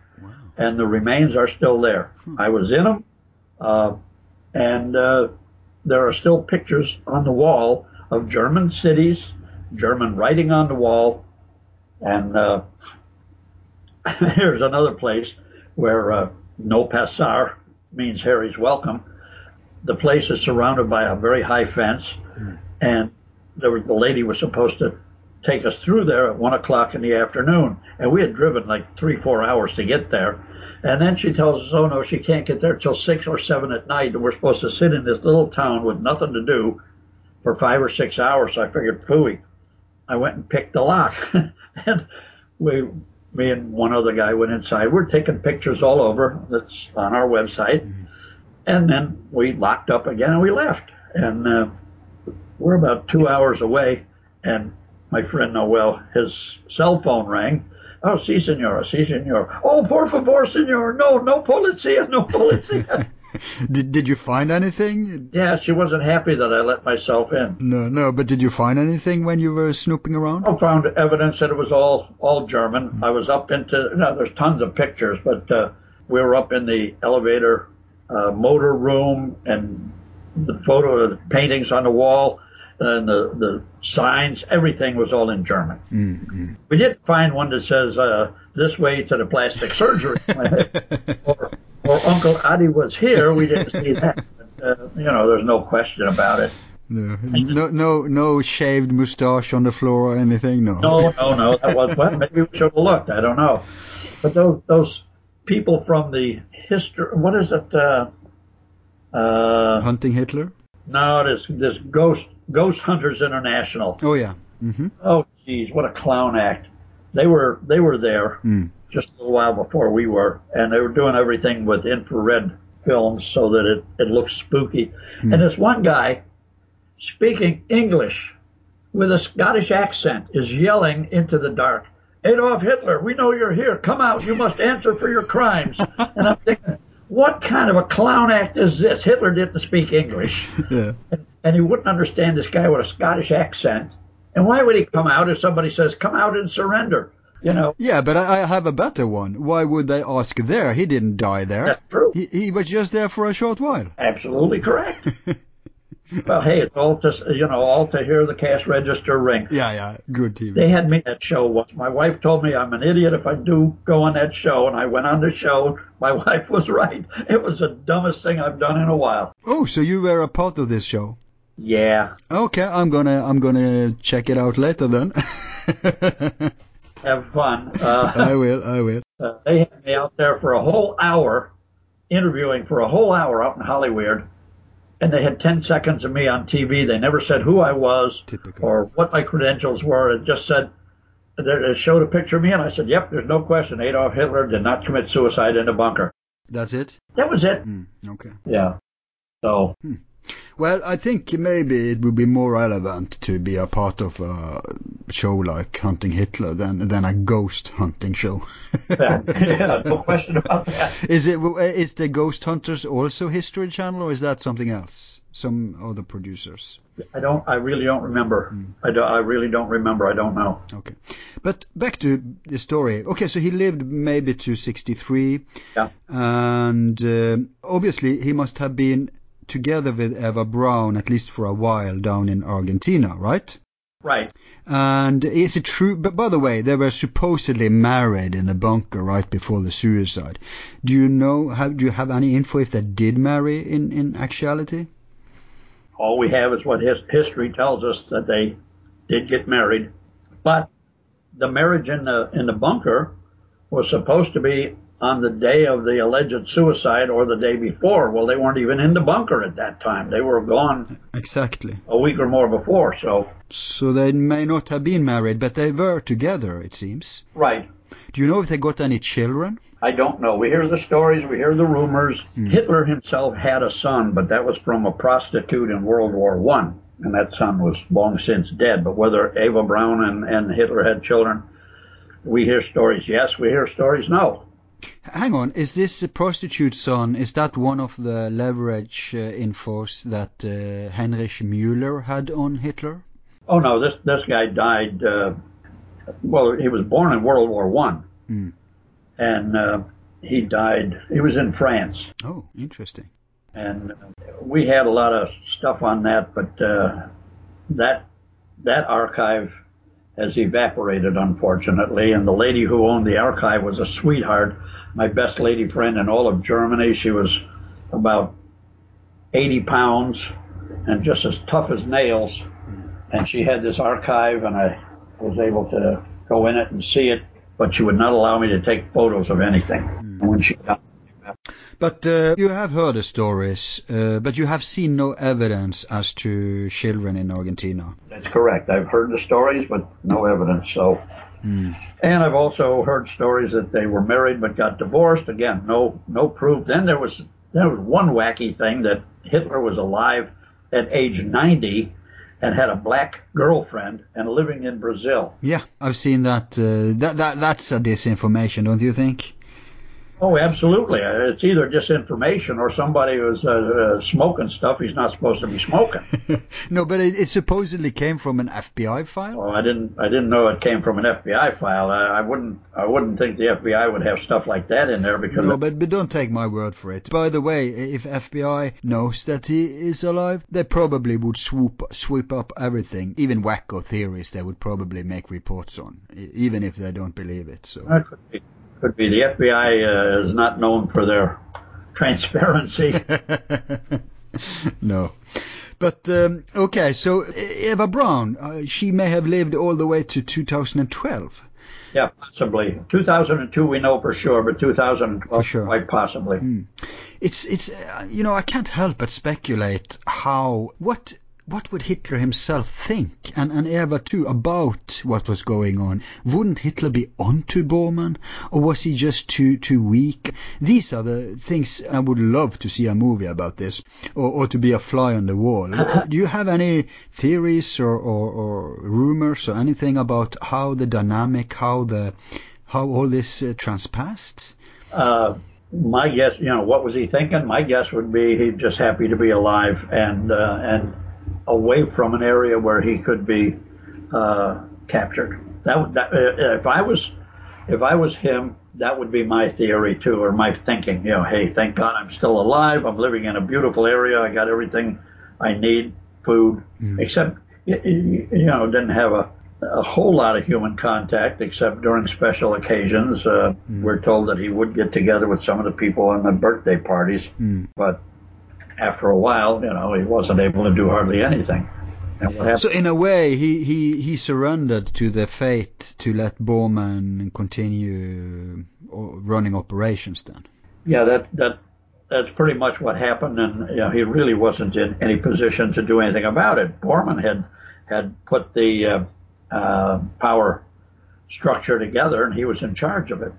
and the remains are still there. I was in them, uh, and uh, there are still pictures on the wall of German cities, German writing on the wall, and uh, here's another place where uh, no passar means Harry's welcome. The place is surrounded by a very high fence, hmm. and there was, the lady was supposed to take us through there at one o'clock in the afternoon, and we had driven like three, four hours to get there. And then she tells us, oh no, she can't get there till six or seven at night, and we're supposed to sit in this little town with nothing to do for five or six hours. So I figured, phooey. I went and picked the lock, and we, me and one other guy went inside. We're taking pictures all over. That's on our website, hmm. And then we locked up again and we left. And uh, we're about two hours away, and my friend Noel, his cell phone rang. Oh, si, senora, si, senor. Oh, por favor, senor. No, no policia, no policia. did did you find anything? yeah, she wasn't happy that I let myself in. No, no. But did you find anything when you were snooping around? I found evidence that it was all all German. I was up into no, there's tons of pictures, but uh, we were up in the elevator motor room, and the photo, the paintings on the wall, and the the signs, everything was all in German. Mm-hmm. We didn't find one that says uh, "This way to the plastic surgery," or, or Uncle Adi was here. We didn't see that. But, uh, you know, there's no question about it. No, no, no, no shaved mustache on the floor or anything. No. No, no, no. That was well. Maybe we should have looked. I don't know. But those those people from the history. What is it? Uh, uh, Hunting Hitler. no, this this ghost Ghost Hunters International. Oh yeah. hmm Oh, geez, what a clown act! They were they were there Mm. just a little while before we were, and they were doing everything with infrared films so that it it looked spooky. And this one guy, speaking English with a Scottish accent, is yelling into the dark, "Adolf Hitler, we know you're here. Come out. You must answer for your crimes." and I'm thinking, what kind of a clown act is this? Hitler didn't speak English Yeah. and, and he wouldn't understand this guy with a Scottish accent. And why would he come out if somebody says, "Come out and surrender"? You know, Yeah, but I, I have a better one. Why would they ask there? He didn't die there. that's true. He, he was just there for a short while. Absolutely correct. well, hey, it's all to you know, all to hear the cash register ring. Yeah, yeah. Good TV. They had me at that show once. My wife told me I'm an idiot if I do go on that show, and I went on the show. My wife was right. It was the dumbest thing I've done in a while. Oh, so you were a part of this show? Yeah, Okay, I'm gonna I'm gonna check it out later then. have fun. Uh, I will. I will. Uh, they had me out there for a whole hour, interviewing for a whole hour out in Hollywood, and they had 10 seconds of me on TV. They never said who I was Typical. or what my credentials were. It just said, they showed a picture of me, and I said, yep, there's no question. Adolf Hitler did not commit suicide in a bunker. That's it. That was it. Mm, okay. Yeah. So, Well, I think maybe it would be more relevant to be a part of a show like Hunting Hitler than than a ghost hunting show. yeah, yeah, no question about that. is it is the Ghost Hunters also History Channel or is that something else? Some other producers. I don't, I really don't remember. I, don't, I really don't remember. I don't know. Okay. But back to the story. Okay, so he lived maybe to 63. Yeah. And uh, obviously he must have been together with Eva Braun at least for a while down in Argentina, right? Right. And is it true? But by the way, they were supposedly married in a bunker right before the suicide. Do you know? Have do you have any info if they did marry in in actuality? All we have is what his, history tells us that they did get married, but the marriage in the in the bunker was supposed to be on the day of the alleged suicide or the day before. Well, they weren't even in the bunker at that time. They were gone Exactly. a week or more before. So, So they may not have been married, but they were together. It seems. right. Do you know if they got any children? I don't know. We hear the stories, we hear the rumors. Hmm. Hitler himself had a son, but that was from a prostitute in World War One, and that son was long since dead. But whether Eva Braun and, and Hitler had children, we hear stories yes, we hear stories no. Hang on, is this a prostitute son? Is that one of the leverage uh, infos that uh, Heinrich Müller had on Hitler? Oh no, this this guy died. Uh, well, he was born in World War One, Mm. and uh, he died. He was in France. Oh, interesting. and we had a lot of stuff on that, but uh, that that archive has evaporated, unfortunately. And the lady who owned the archive was a sweetheart, my best lady friend in all of Germany. She was about 80 pounds and just as tough as nails. And she had this archive, and I was able to go in it and see it, but she would not allow me to take photos of anything. Hmm. And when she got But uh, you have heard the stories, uh, but you have seen no evidence as to children in Argentina. That's correct. I've heard the stories, but no evidence. So, Hmm. and I've also heard stories that they were married but got divorced. Again, no no proof. Then there was there was one wacky thing that Hitler was alive at age 90 and had a black girlfriend and living in Brazil. Yeah, I've seen that. Uh, that that that's a disinformation, don't you think? Oh, absolutely. It's either disinformation or somebody was uh, uh, smoking stuff he's not supposed to be smoking. no, but it, it supposedly came from an FBI file. Well, I didn't I didn't know it came from an FBI file. I, I wouldn't I wouldn't think the FBI would have stuff like that in there because No, but, but don't take my word for it. By the way, if FBI knows that he is alive, they probably would swoop sweep up everything, even wacko theories. They would probably make reports on, even if they don't believe it. So That could be. Could be. The FBI uh, is not known for their transparency. no. But um, okay, so Eva Braun, uh, she may have lived all the way to 2012. Yeah, possibly. 2002 we know for sure, but 2012 For sure. quite possibly. Mm. It's it's uh, you know I can't help but speculate how what what would Hitler himself think and, and Eva too about what was going on? Wouldn't Hitler be onto Bormann or was he just too too weak? These are the things I would love to see a movie about this or, or to be a fly on the wall. Do you have any theories or, or, or rumors or anything about how the dynamic, how the how all this uh, transpassed? Uh, my guess, you know, what was he thinking? My guess would be he's just happy to be alive and uh, and away from an area where he could be uh, captured. That, that uh, if I was if I was him, that would be my theory too, or my thinking. You know, hey, thank God I'm still alive. I'm living in a beautiful area. I got everything I need, food, except y- y- you know, didn't have a a whole lot of human contact except during special occasions. Uh, We're told that he would get together with some of the people on the birthday parties, but after a while, you know, he wasn't able to do hardly anything. And what happened? So in a way, he, he, he surrendered to the fate to let Bormann continue uh, running operations then. yeah, that that that's pretty much what happened, and you know, he really wasn't in any position to do anything about it. Bormann had had put the uh, uh, power structure together, and he was in charge of it.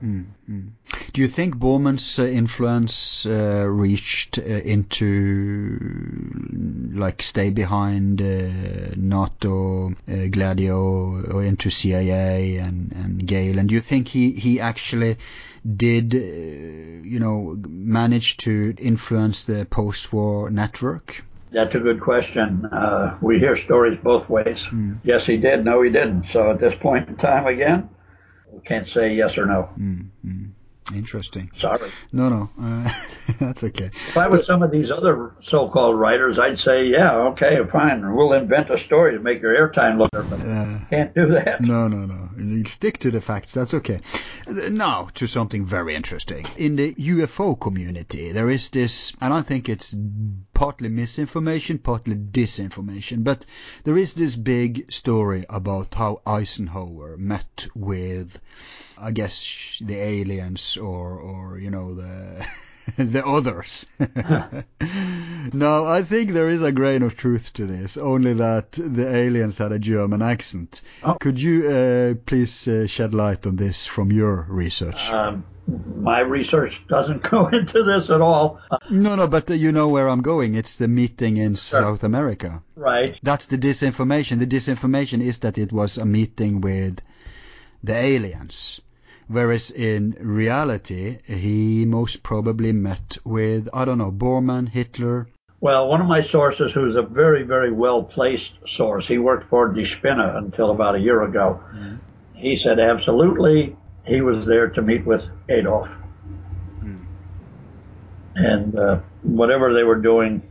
Do you think Bormann's uh, influence uh, reached uh, into like stay behind uh, NATO, uh, Gladio, or into CIA and, and Gehlen? And do you think he, he actually did, uh, you know, manage to influence the post-war network? That's a good question. Uh, we hear stories both ways. Yes, he did. No, he didn't. So at this point in time, again, we can't say yes or no. Interesting. Sorry. No, no, uh, that's okay. If I was some of these other so-called writers, I'd say, yeah, okay, fine. We'll invent a story to make your airtime look better. But Uh, can't do that. No, no, no. You stick to the facts. That's okay. Now to something very interesting. In the UFO community, there is this, and I think it's partly misinformation, partly disinformation, but there is this big story about how Eisenhower met with, I guess, the aliens or, or you know, the. the others. now, I think there is a grain of truth to this, only that the aliens had a German accent. Oh. Could you uh, please uh, shed light on this from your research? Um, my research doesn't go into this at all. No, no, but uh, you know where I'm going. It's the meeting in South America. right. That's the disinformation. The disinformation is that it was a meeting with the aliens. Whereas in reality, he most probably met with, I don't know, Bormann, Hitler. Well, one of my sources, who's a very, very well placed source, he worked for Die Spinne until about a year ago. He said absolutely he was there to meet with Adolf. And uh, whatever they were doing,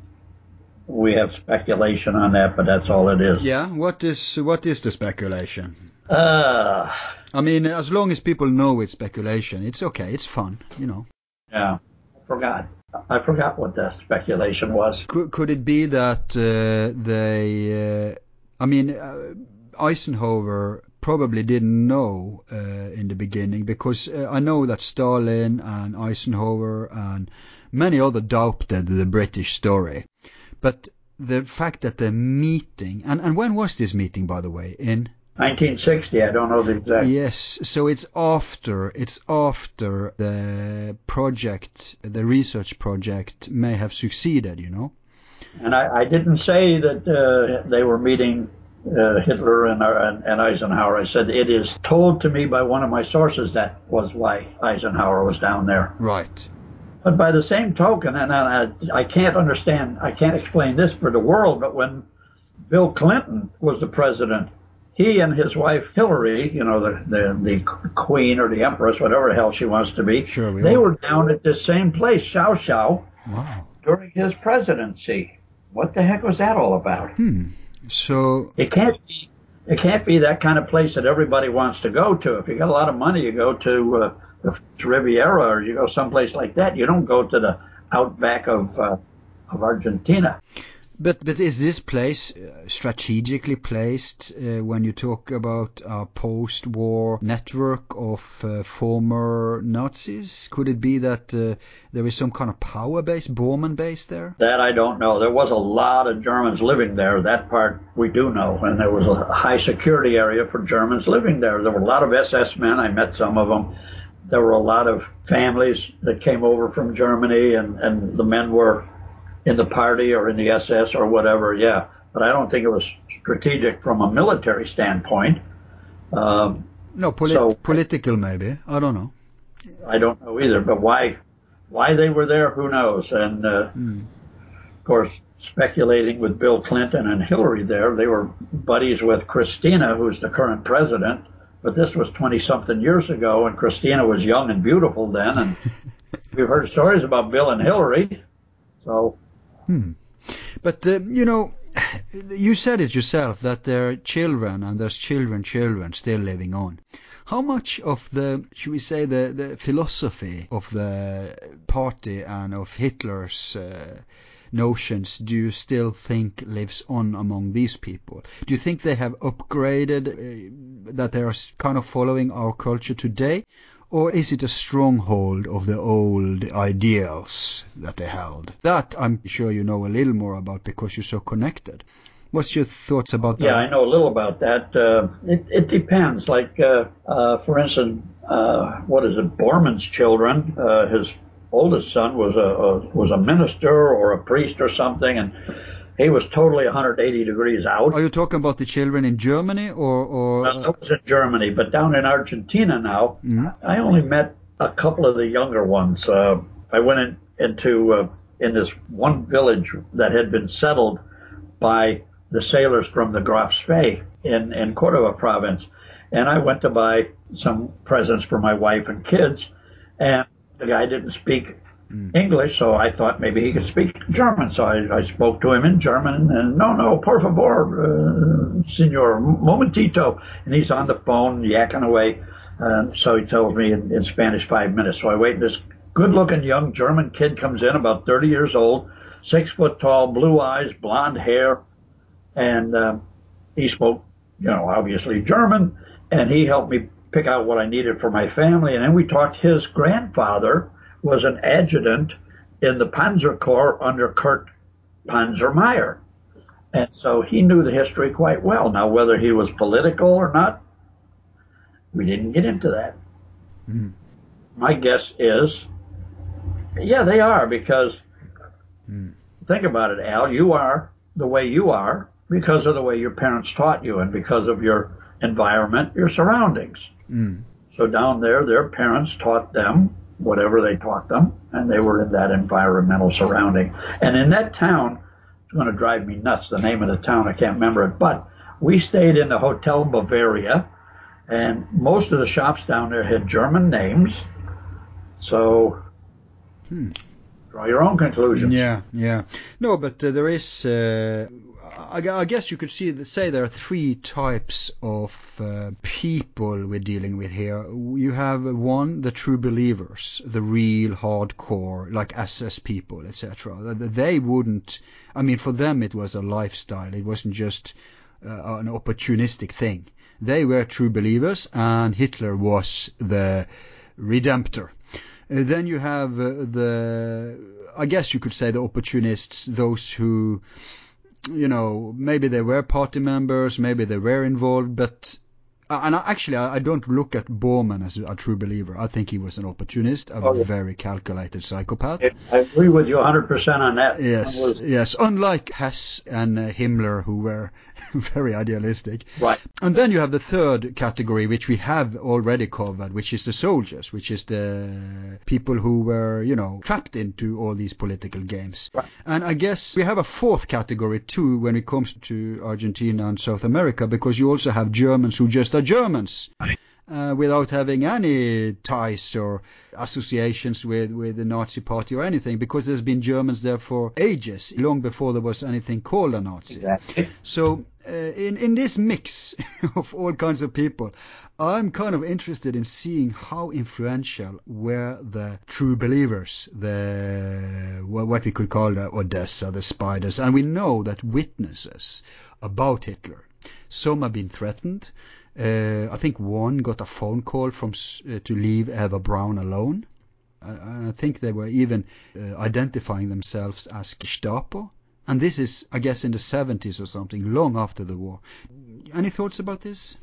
we have speculation on that, but that's all it is. Yeah, what is what is the speculation? Uh, I mean, as long as people know it's speculation, it's okay, it's fun, you know. yeah, I forgot. I forgot what the speculation was. Could, could it be that uh, they, uh, I mean, uh, Eisenhower probably didn't know uh, in the beginning because uh, I know that Stalin and Eisenhower and many other doubted the British story. But the fact that the meeting, and, and when was this meeting, by the way? In 1960, I don't know the exact. Yes, so it's after it's after the project, the research project may have succeeded, you know. And I, I didn't say that uh, they were meeting uh, Hitler and, and, and Eisenhower. I said it is told to me by one of my sources that was why Eisenhower was down there. Right. But by the same token, and I, I can't understand, I can't explain this for the world, but when Bill Clinton was the president, he and his wife Hillary, you know, the, the, the queen or the empress, whatever the hell she wants to be, Sure, we they all- were down at this same place, Xiao, Wow. during his presidency. What the heck was that all about? So It can't be. It can't be that kind of place that everybody wants to go to. If you got a lot of money, you go to uh, the Riviera or you go someplace like that. You don't go to the outback of uh, of Argentina. But is this place uh, strategically placed uh, when you talk about a post-war network of uh, former Nazis? Could it be that there is some kind of power base, Bormann base there? That I don't know. There was a lot of Germans living there. That part we do know, and there was a high security area for Germans living there. There were a lot of SS men. I met some of them. There were a lot of families that came over from Germany, and and the men were in the party or in the SS or whatever, yeah. But I don't think it was strategic from a military standpoint. Um, no, polit- so, political maybe. I don't know. I don't know either. But why, why they were there, who knows? And uh, mm. of course, speculating with Bill Clinton and Hillary there, they were buddies with Cristina, who's the current president. But this was 20 something years ago, and Cristina was young and beautiful then. And we've heard stories about Bill and Hillary. So Hmm. But uh, you know, you said it yourself that there are children and there's children, children still living on. How much of the, should we say, the, the philosophy of the party and of Hitler's uh, notions do you still think lives on among these people? Do you think they have upgraded, uh, that they are kind of following our culture today? Or is it a stronghold of the old ideals that they held? That I'm sure you know a little more about because you're so connected. What's your thoughts about that? Yeah, I know a little about that. Uh, it, it depends. Like, uh, uh, for instance, uh, what is it? Bormann's children. Uh, his oldest son was a, a was a minister or a priest or something, and he was totally 180 degrees out. Are you talking about the children in Germany or? or uh, that was in Germany, but down in Argentina now, mm-hmm. I only met a couple of the younger ones. Uh, I went in, into uh, in this one village that had been settled by the sailors from the Graf Spee in in Cordova province, and I went to buy some presents for my wife and kids, and the guy didn't speak mm. English, so I thought maybe he could speak German. So I, I spoke to him in German, and no, no, por favor, uh, senor, momentito. And he's on the phone yakking away. Uh, so he tells me in, in Spanish five minutes. So I wait, this good-looking young German kid comes in, about 30 years old, six foot tall, blue eyes, blonde hair, and uh, he spoke, you know, obviously German, and he helped me pick out what I needed for my family. And then we talked his grandfather was an adjutant in the Panzer Corps under Kurt Panzermeyer. And so he knew the history quite well. Now, whether he was political or not, we didn't get into that. Mm. My guess is, yeah, they are because mm. think about it, Al. You are the way you are because of the way your parents taught you and because of your environment, your surroundings. Mm. So down there, their parents taught them whatever they taught them, and they were in that environmental surrounding. And in that town, it's going to drive me nuts, the name of the town, I can't remember it, but we stayed in the Hotel Bavaria, and most of the shops down there had German names. So, hmm. draw your own conclusions. Yeah, yeah. No, but uh, there is. Uh, I, guess you could see say there are three types of uh, people we're dealing with here. You have one, the true believers, the real hardcore, like SS people, etc. They wouldn't. I mean, for them it was a lifestyle. It wasn't just uh, an opportunistic thing. They were true believers, and Hitler was the redemptor. Uh, then you have uh, the, I guess you could say the opportunists, those who you know, maybe they were party members, maybe they were involved, but and I, actually, I, I, don't look at Bormann as a true believer. I think he was an opportunist, a oh, yeah. very calculated psychopath. I agree with you 100% on that. Yes, was... yes. Unlike Hess and uh, Himmler, who were very idealistic. Right. And then you have the third category, which we have already covered, which is the soldiers, which is the people who were, you know, trapped into all these political games. Right. And I guess we have a fourth category too when it comes to Argentina and South America, because you also have Germans who just are Germans. Uh, without having any ties or associations with, with the Nazi party or anything, because there's been Germans there for ages, long before there was anything called a Nazi. Exactly. So uh, in in this mix of all kinds of people, I'm kind of interested in seeing how influential were the true believers, the what we could call the Odessa, the spiders, and we know that witnesses about Hitler, some have been threatened. Uh, I think one got a phone call from uh, to leave Eva Braun alone. I, I think they were even uh, identifying themselves as Gestapo. And this is, I guess, in the 70s or something, long after the war. Any thoughts about this?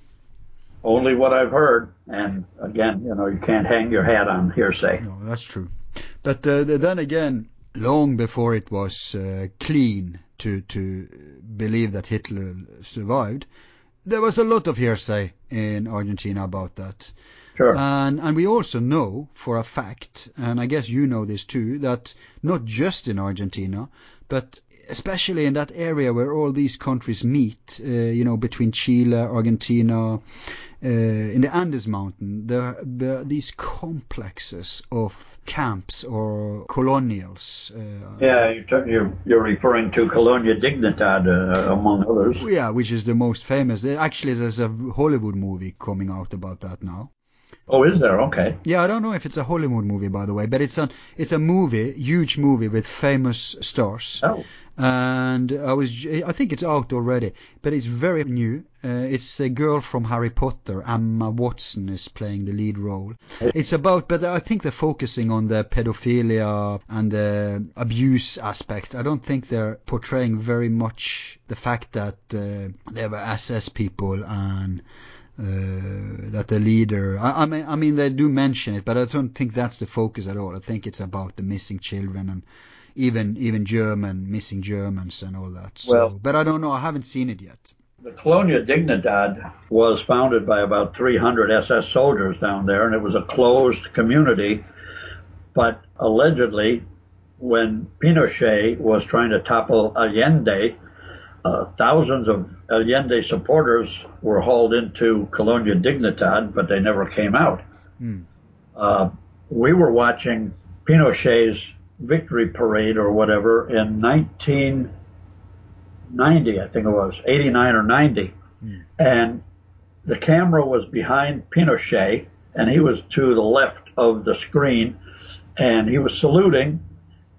Only what I've heard, and again, you know, you can't hang your hat on hearsay. No, that's true. But uh, then again, long before it was uh, clean to to believe that Hitler survived, there was a lot of hearsay in Argentina about that. Sure. And and we also know for a fact, and I guess you know this too, that not just in Argentina, but especially in that area where all these countries meet, uh, you know, between Chile, Argentina, in the Andes Mountain, there, there are these complexes of camps or colonials. Uh, yeah, you're, you're referring to Colonia Dignidad, uh, among others. Yeah, which is the most famous. Actually, there's a Hollywood movie coming out about that now. Oh, is there? Okay. Yeah, I don't know if it's a Hollywood movie, by the way, but it's a it's a movie, huge movie with famous stars. Oh. And I was, I think it's out already, but it's very new. Uh, it's a girl from Harry Potter, Emma Watson, is playing the lead role. It's about, but I think they're focusing on the pedophilia and the abuse aspect. I don't think they're portraying very much the fact that uh, there were SS people and uh, that the leader. I, I, mean, I mean, they do mention it, but I don't think that's the focus at all. I think it's about the missing children and even even German missing Germans and all that. So, well, but I don't know. I haven't seen it yet. The Colonia Dignidad was founded by about 300 SS soldiers down there, and it was a closed community. But allegedly, when Pinochet was trying to topple Allende, uh, thousands of Allende supporters were hauled into Colonia Dignidad, but they never came out. Mm. Uh, we were watching Pinochet's victory parade or whatever in 1990, I think it was, 89 or 90. Mm. And the camera was behind Pinochet, and he was to the left of the screen, and he was saluting,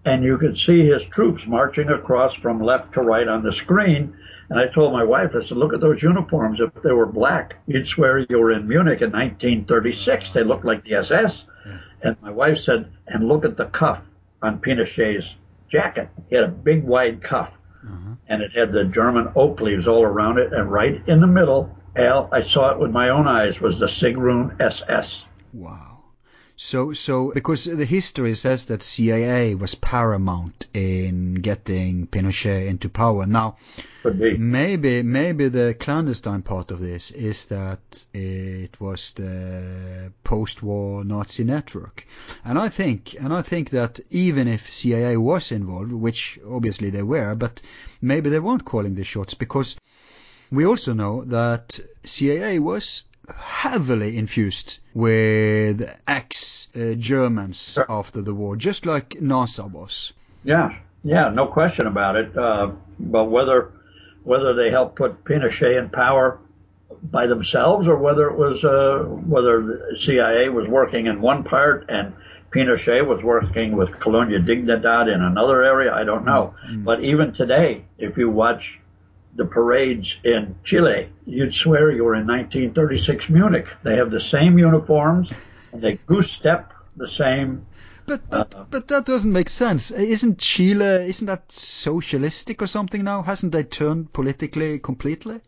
and you could see his troops marching across from left to right on the screen. And I told my wife, I said, look at those uniforms. If they were black, you'd swear you were in Munich in 1936. They looked like the SS. And my wife said, and look at the cuff on Pinochet's jacket. He had a big wide cuff. Uh-huh. And it had the German oak leaves all around it. And right in the middle, Al, I saw it with my own eyes, was the Sigrun SS. Wow. So, so because the history says that CIA was paramount in getting Pinochet into power. Now, maybe maybe the clandestine part of this is that it was the post-war Nazi network, and I think and I think that even if CIA was involved, which obviously they were, but maybe they weren't calling the shots because we also know that CIA was heavily infused with ex-Germans uh, after the war, just like NASA was. Yeah, yeah, no question about it. Uh, but whether whether they helped put Pinochet in power by themselves, or whether it was uh, whether the CIA was working in one part and Pinochet was working with Colonia Dignidad in another area, I don't know. Mm-hmm. But even today, if you watch the parades in Chile, you'd swear you were in 1936 Munich. They have the same uniforms, and they goose step the same. But but, uh, but that doesn't make sense. Isn't Chile? Isn't that socialistic or something now? Hasn't they turned politically completely?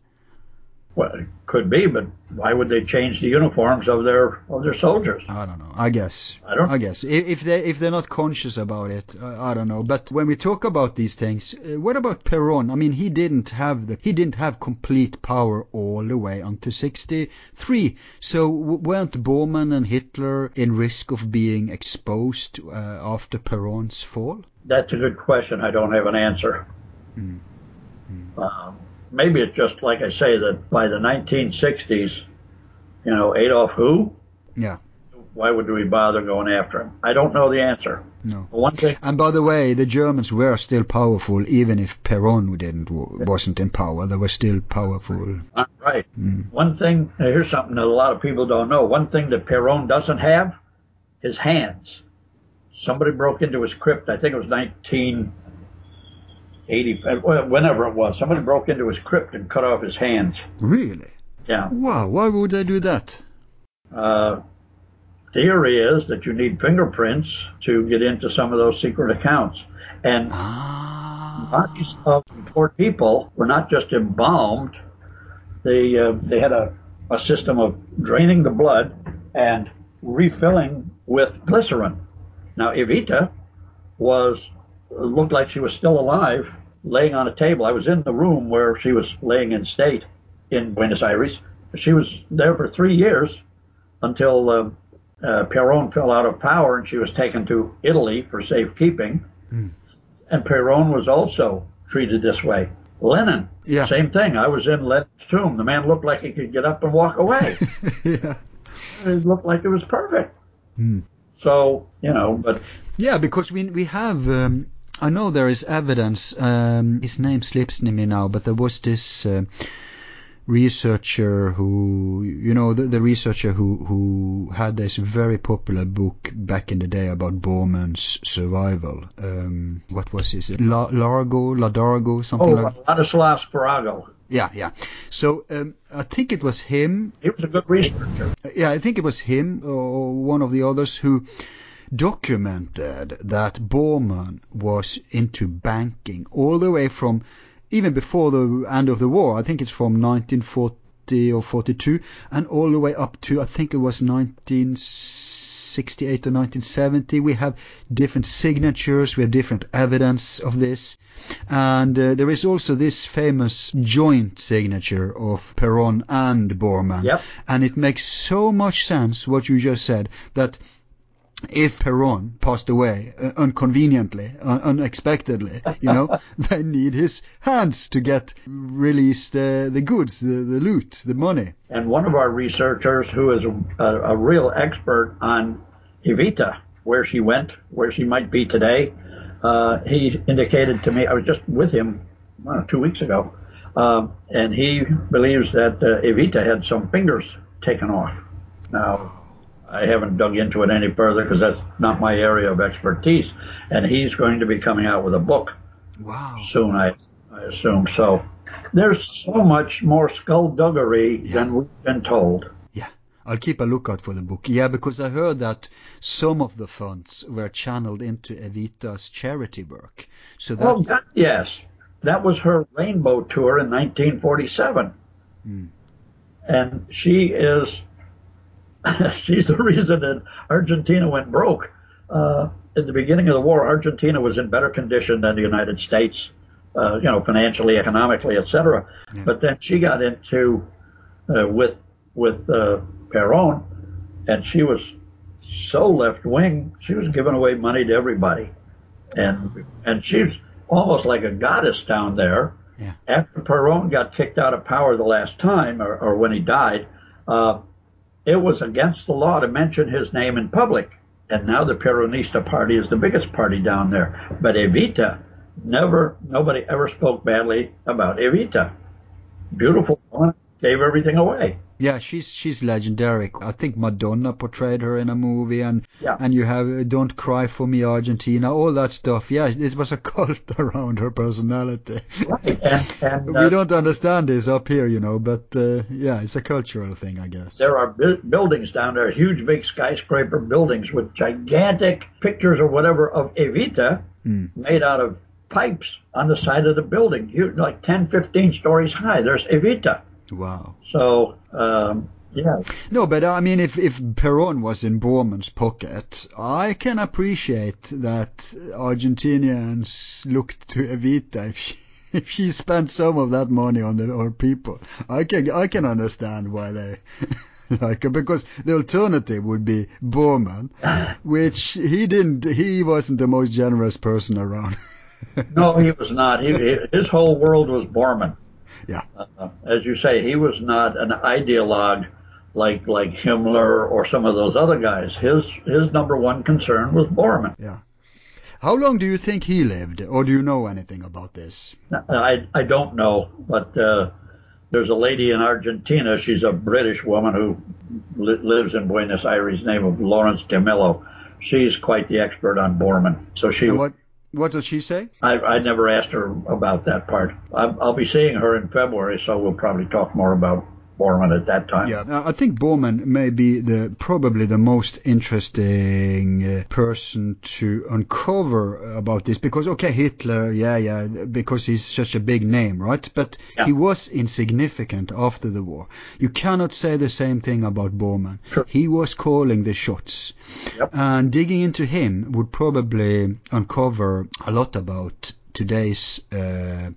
Well, it could be, but why would they change the uniforms of their of their soldiers? I don't know. I guess. I don't. I guess if, they if they're not conscious about it, I, I don't know. But when we talk about these things, uh, what about Perón? I mean, he didn't have the he didn't have complete power all the way until '63. So weren't Bormann and Hitler in risk of being exposed uh, after Perón's fall? That's a good question. I don't have an answer. Mm. Mm. Um, maybe it's just like I say that by the 1960s, you know, Adolf who? Yeah. Why would we bother going after him? I don't know the answer. No. One thing, and by the way, the Germans were still powerful, even if Peron didn't wasn't in power. They were still powerful. Uh, right. Mm. One thing. Here's something that a lot of people don't know. One thing that Peron doesn't have, his hands. Somebody broke into his crypt. I think it was 19- 80, uh, whenever it was. Somebody broke into his crypt and cut off his hands. Really? Yeah. Wow, why would they do that? Uh, theory is that you need fingerprints to get into some of those secret accounts. And ah. bodies of poor people were not just embalmed, they, uh, they had a, a system of draining the blood and refilling with glycerin. Now, Evita was looked like she was still alive, laying on a table. I was in the room where she was laying in state in Buenos Aires. She was there for three years until uh, uh, Perón fell out of power and she was taken to Italy for safekeeping. And Perón was also treated this way. Lenin, Yeah. same thing. I was in Lenin's tomb. The man looked like he could get up and walk away. yeah. it looked like it was perfect. Hmm. So, you know, but Yeah, because we we have. Um, I know there is evidence. Um, his name slips me now, but there was this uh, researcher who, you know, the, the researcher who who had this very popular book back in the day about Bormann's survival. Um, what was his? La, Largo, Ladargo, something like oh, like. Ladislas Farago. Yeah, yeah. So um, I think it was him He was a good researcher. yeah, I think it was him or one of the others who documented that Bormann was into banking all the way from even before the end of the war. I think it's from 1940 or 42 and all the way up to I think it was 1968 or 1970. We have different signatures, we have different evidence of this. And uh, there is also this famous joint signature of Perón and Bormann. Yep. And it makes so much sense what you just said that if Perón passed away uh, inconveniently, uh, unexpectedly, you know, they need his hands to get released the, the goods, the, the loot, the money. And one of our researchers, who is a, a, a real expert on Evita, where she went, where she might be today, uh, he indicated to me, I was just with him uh, two weeks ago, um, and he believes that uh, Evita had some fingers taken off. Now, I haven't dug into it any further because that's not my area of expertise, and he's going to be coming out with a book Wow. soon, I, I assume. So there's so much more skullduggery than we've been told. Yeah. I'll keep a lookout for the book. Yeah, because I heard that some of the funds were channeled into Evita's charity work. So that Oh, that, yes. That was her rainbow tour in 1947. Hmm. And she is, she's the reason that Argentina went broke. Uh, at the beginning of the war, Argentina was in better condition than the United States, uh, you know, financially, economically, etc. But then she got into uh, with with uh, Perón, and she was so left wing. She was giving away money to everybody, and and she's almost like a goddess down there. Yeah. After Perón got kicked out of power the last time, or, or when he died, uh, it was against the law to mention his name in public. And now the Peronista party is the biggest party down there. But Evita, never, nobody ever spoke badly about Evita. Beautiful woman, gave everything away. Yeah, she's she's legendary. I think Madonna portrayed her in a movie, and Yeah. and you have "Don't Cry for Me, Argentina," all that stuff. Yeah, it was a cult around her personality. Right. And, and we uh, don't understand this up here, you know, but uh, yeah, it's a cultural thing, I guess. There are bu- buildings down there, huge, big skyscraper buildings with gigantic pictures or whatever of Evita made out of pipes on the side of the building, huge, like 10, 15 stories high. There's Evita. Wow. So, um, yeah, No, but I mean, if if Perón was in Bormann's pocket, I can appreciate that Argentinians looked to Evita if she, if she spent some of that money on the her people. I can I can understand why they like her because the alternative would be Bormann, which he didn't. He wasn't the most generous person around. no, he was not. He, his whole world was Bormann. Yeah. Uh, as you say, he was not an ideologue like like Himmler or some of those other guys. His his number one concern was Bormann. Yeah. How long do you think he lived, or do you know anything about this? I I don't know, but uh, there's a lady in Argentina. She's a British woman who li- lives in Buenos Aires, name of Lawrence de Mello. She's quite the expert on Bormann. So she. And what what does she say? I, I never asked her about that part. I, I'll be seeing her in February, so we'll probably talk more about Bormann at that time. Yeah, I think Bormann may be the probably the most interesting uh, person to uncover about this because okay, Hitler, yeah, yeah, because he's such a big name, right? But Yeah. he was insignificant after the war. You cannot say the same thing about Bormann. Sure. He was calling the shots. Yep. And digging into him would probably uncover a lot about today's uh,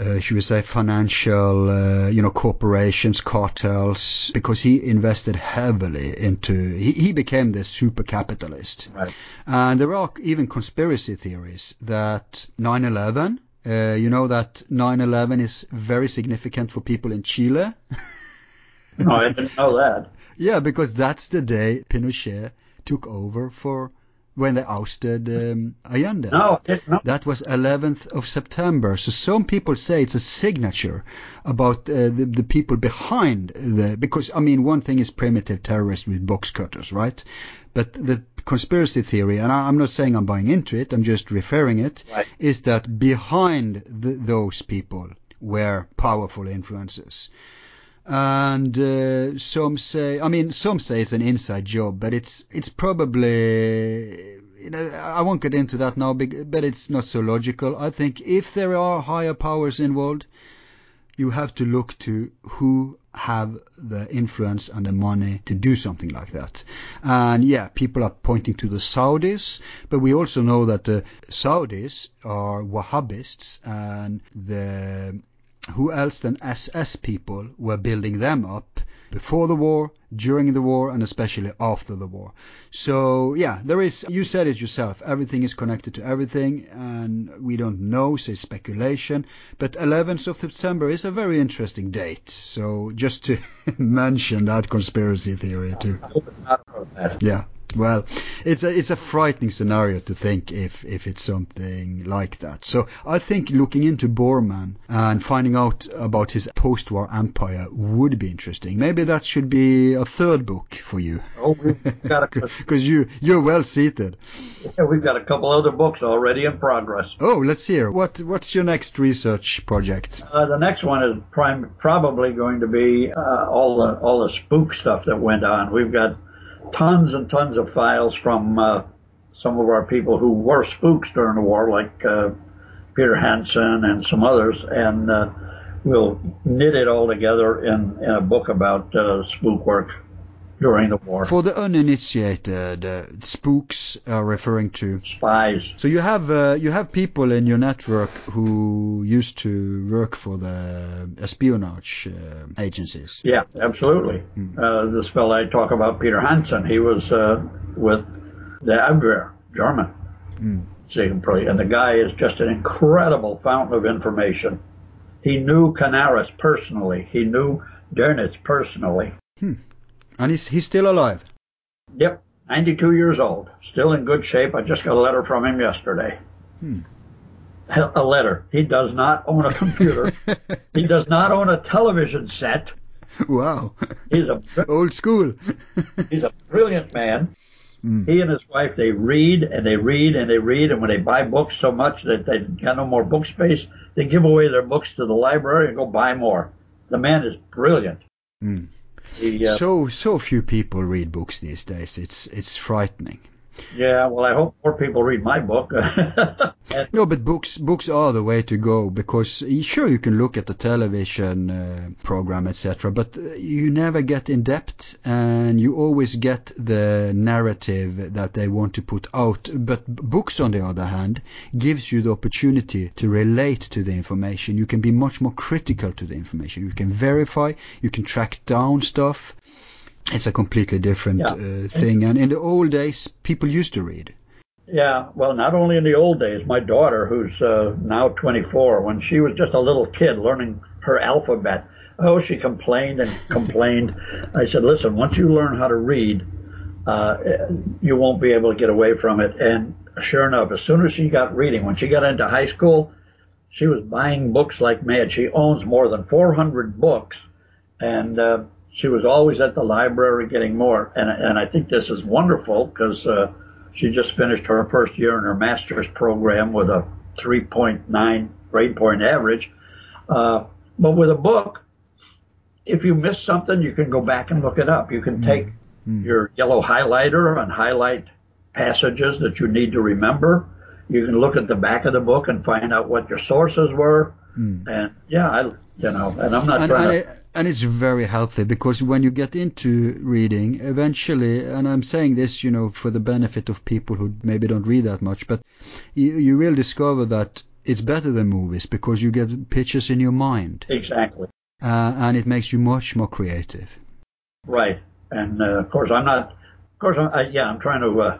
uh, should we say financial, uh, you know, corporations, cartels, because he invested heavily into, he, he became the super capitalist. Right. And there are even conspiracy theories that 9-11, uh, you know that 9-11 is very significant for people in Chile. No, I didn't know that. Yeah, because that's the day Pinochet took over for when they ousted um, Allende. No, I. That was 11th of September. So some people say it's a signature about uh, the, the people behind the, because I mean, one thing is primitive terrorists with box cutters, right? But the conspiracy theory, and I, I'm not saying I'm buying into it, I'm just referring it, is Right. that behind the, those people were powerful influences. And uh, some say, I mean, some say it's an inside job, but it's it's probably, you know, I won't get into that now, but it's not so logical. I think if there are higher powers involved, you have to look to who have the influence and the money to do something like that. And yeah, people are pointing to the Saudis, but we also know that the Saudis are Wahhabists and the who else than SS people were building them up before the war, during the war, and especially after the war. So yeah, there is. You said it yourself. Everything is connected to everything, and we don't know. So it's speculation. But 11th of September is a very interesting date. So just to mention that conspiracy theory too. I would not have heard that. Yeah. Well, it's a it's a frightening scenario to think if if it's something like that. So I think looking into Bormann and finding out about his post-war empire would be interesting. Maybe that should be a third book for you, Oh, we've got a, because you you're well seated. yeah, we've got a couple other books already in progress. Oh, let's hear what what's your next research project? Uh, the next one is prime, probably going to be uh, all the all the spook stuff that went on. We've got tons and tons of files from uh, some of our people who were spooks during the war, like uh, Peter Hansen and some others, and uh, we'll knit it all together in, in a book about uh, spook work during the war. For the uninitiated, uh, spooks are referring to Spies. So you have uh, you have people in your network who used to work for the espionage uh, agencies. Yeah, absolutely. Uh, this fellow I talk about, Peter Hansen, he was uh, with the Abwehr, German. Siegfried, and the guy is just an incredible fountain of information. He knew Canaris personally. He knew Dönitz personally. And he's he's still alive. Yep, 92 years old, still in good shape. I just got a letter from him yesterday. Hmm. A letter. He does not own a computer. he does not own a television set. wow, He's a old school. He's a brilliant man. Hmm. He and his wife, they read and they read and they read, and when they buy books so much that they got no more book space, they give away their books to the library and go buy more. The man is brilliant. Hmm. He, uh, so so few people read books these days. It's it's frightening. Yeah, well, I hope more people read my book. No, but books books are the way to go because sure you can look at the television uh, program etc. But uh, you never get in depth, and you always get the narrative that they want to put out. But books, on the other hand, gives you the opportunity to relate to the information. You can be much more critical to the information. You can verify. You can track down stuff. It's a completely different Yeah. uh, thing. And in the old days, people used to read. Yeah, well, not only in the old days, my daughter, who's uh, now 24, when she was just a little kid learning her alphabet, Oh, she complained and complained. I said, listen, once you learn how to read, uh, you won't be able to get away from it. And sure enough, as soon as she got reading, when she got into high school, she was buying books like mad. She owns more than 400 books, and uh, she was always at the library getting more. And, and I think this is wonderful because uh, she just finished her first year in her master's program with a 3.9 grade point average. Uh, but with a book, if you miss something, you can go back and look it up. You can take mm. your yellow highlighter and highlight passages that you need to remember. You can look at the back of the book and find out what your sources were. Mm. And yeah, I, you know, and I'm not and, trying and to. And it's very healthy because when you get into reading, eventually, and I'm saying this, you know, for the benefit of people who maybe don't read that much, but you, you will discover that it's better than movies because you get pictures in your mind. Exactly. Uh, and it makes you much more creative. Right. And uh, of course, I'm not. Of course, I, yeah, I'm trying to uh,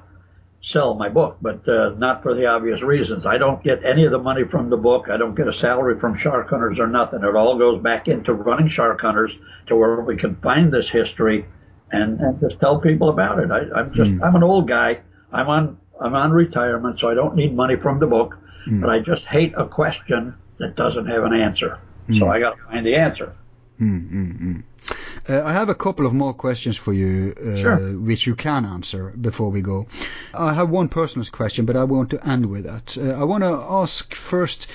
sell my book, but uh, not for the obvious reasons. I don't get any of the money from the book. I don't get a salary from Shark Hunters or nothing. It all goes back into running Shark Hunters to where we can find this history and, and just tell people about it. I, am just mm. I'm an old guy. I'm on I'm on retirement, so I don't need money from the book. Mm. But I just hate a question that doesn't have an answer. Mm. So I got to find the answer. Mm, uh, I have a couple of more questions for you, uh, sure. which you can answer before we go. I have one personal question, but I want to end with that. Uh, I want to ask first.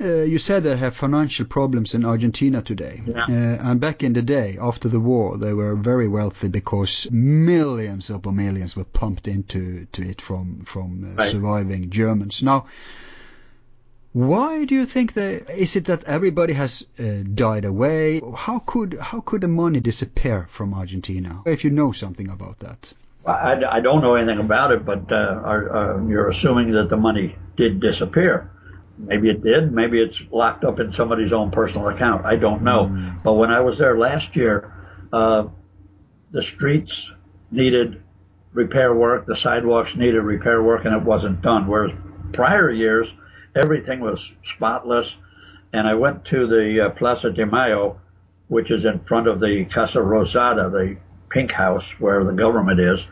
Uh, you said they have financial problems in Argentina today, yeah. Uh, and back in the day, after the war, they were very wealthy because millions upon millions were pumped into to it from from uh, right. surviving Germans. Now, why do you think that? Is it that everybody has uh, died away? How could how could the money disappear from Argentina? If you know something about that. I, I don't know anything about it, but uh, are, uh, you're assuming that the money did disappear. Maybe it did. Maybe it's locked up in somebody's own personal account. I don't know. Mm. But when I was there last year, uh, the streets needed repair work, the sidewalks needed repair work, and it wasn't done. Whereas prior years, everything was spotless. And I went to the uh, Plaza de Mayo, which is in front of the Casa Rosada, the pink house where the government is.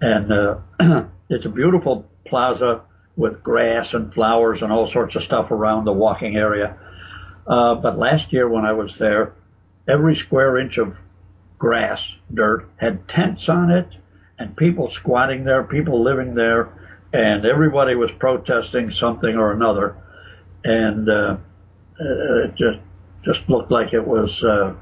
And uh, it's a beautiful plaza with grass and flowers and all sorts of stuff around the walking area. Uh, but last year when I was there, every square inch of grass, dirt, had tents on it and people squatting there, people living there and everybody was protesting something or another, and uh, it just just looked like it was uh,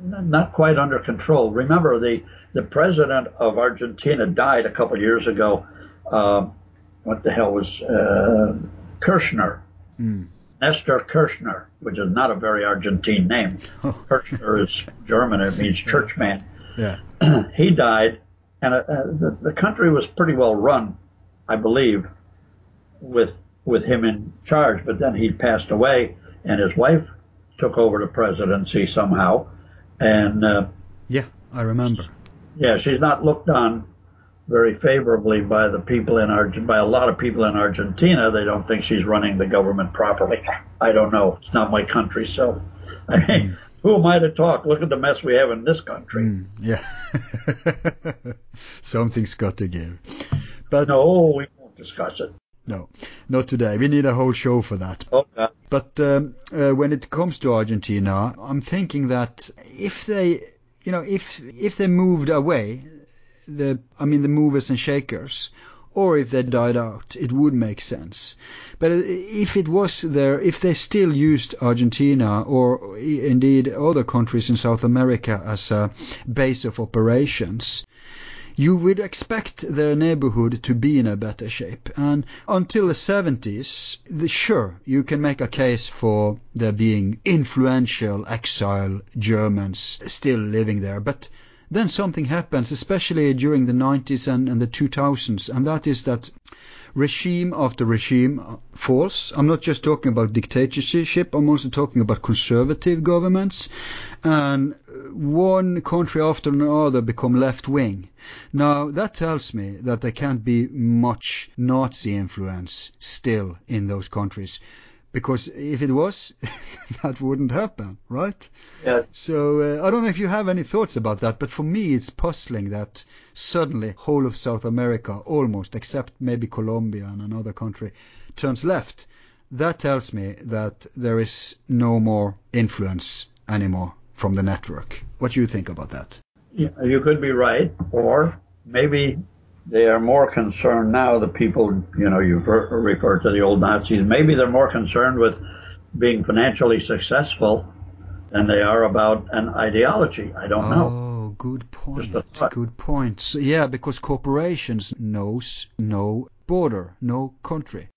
not quite under control. Remember, the the president of Argentina died a couple of years ago. Uh, what the hell was uh, Kirchner? Mm. Nestor Kirchner, which is not a very Argentine name. Kirchner is German; it means churchman. Yeah. he died, and uh, the, the country was pretty well run I believe, with with him in charge. But then he passed away, and his wife took over the presidency somehow. And uh, yeah, I remember. Yeah, she's not looked on very favorably by the people in Argentina. By a lot of people in Argentina, they don't think she's running the government properly. I don't know. It's not my country, so I mean, who am I to talk? Look at the mess we have in this country. Mm, yeah, something's got to give. But no, we won't discuss it. No, not today. We need a whole show for that. Okay. But um, uh, when it comes to Argentina, I'm thinking that if they, you know, if if they moved away, the I mean the movers and shakers, or if they died out, it would make sense. But if it was there, if they still used Argentina or indeed other countries in South America as a base of operations, you would expect their neighborhood to be in a better shape. And until the 70s, the, sure, you can make a case for there being influential exile Germans still living there. But then something happens, especially during the 90s and, and the 2000s, and that is that regime after regime falls. I'm not just talking about dictatorship, I'm also talking about conservative governments. And one country after another become left wing. Now that tells me that there can't be much Nazi influence still in those countries. Because if it was, that wouldn't happen, right? Yeah. So uh, I don't know if you have any thoughts about that, but for me it's puzzling that suddenly whole of South America, almost except maybe Colombia and another country, turns left. That tells me that there is no more influence anymore from the network. What do you think about that? Yeah, you could be right, or maybe they are more concerned now. The people, you know, you refer to the old Nazis. Maybe they're more concerned with being financially successful than they are about an ideology. I don't oh, know. Oh, good point. Good point. So, yeah, because corporations knows no border, no country.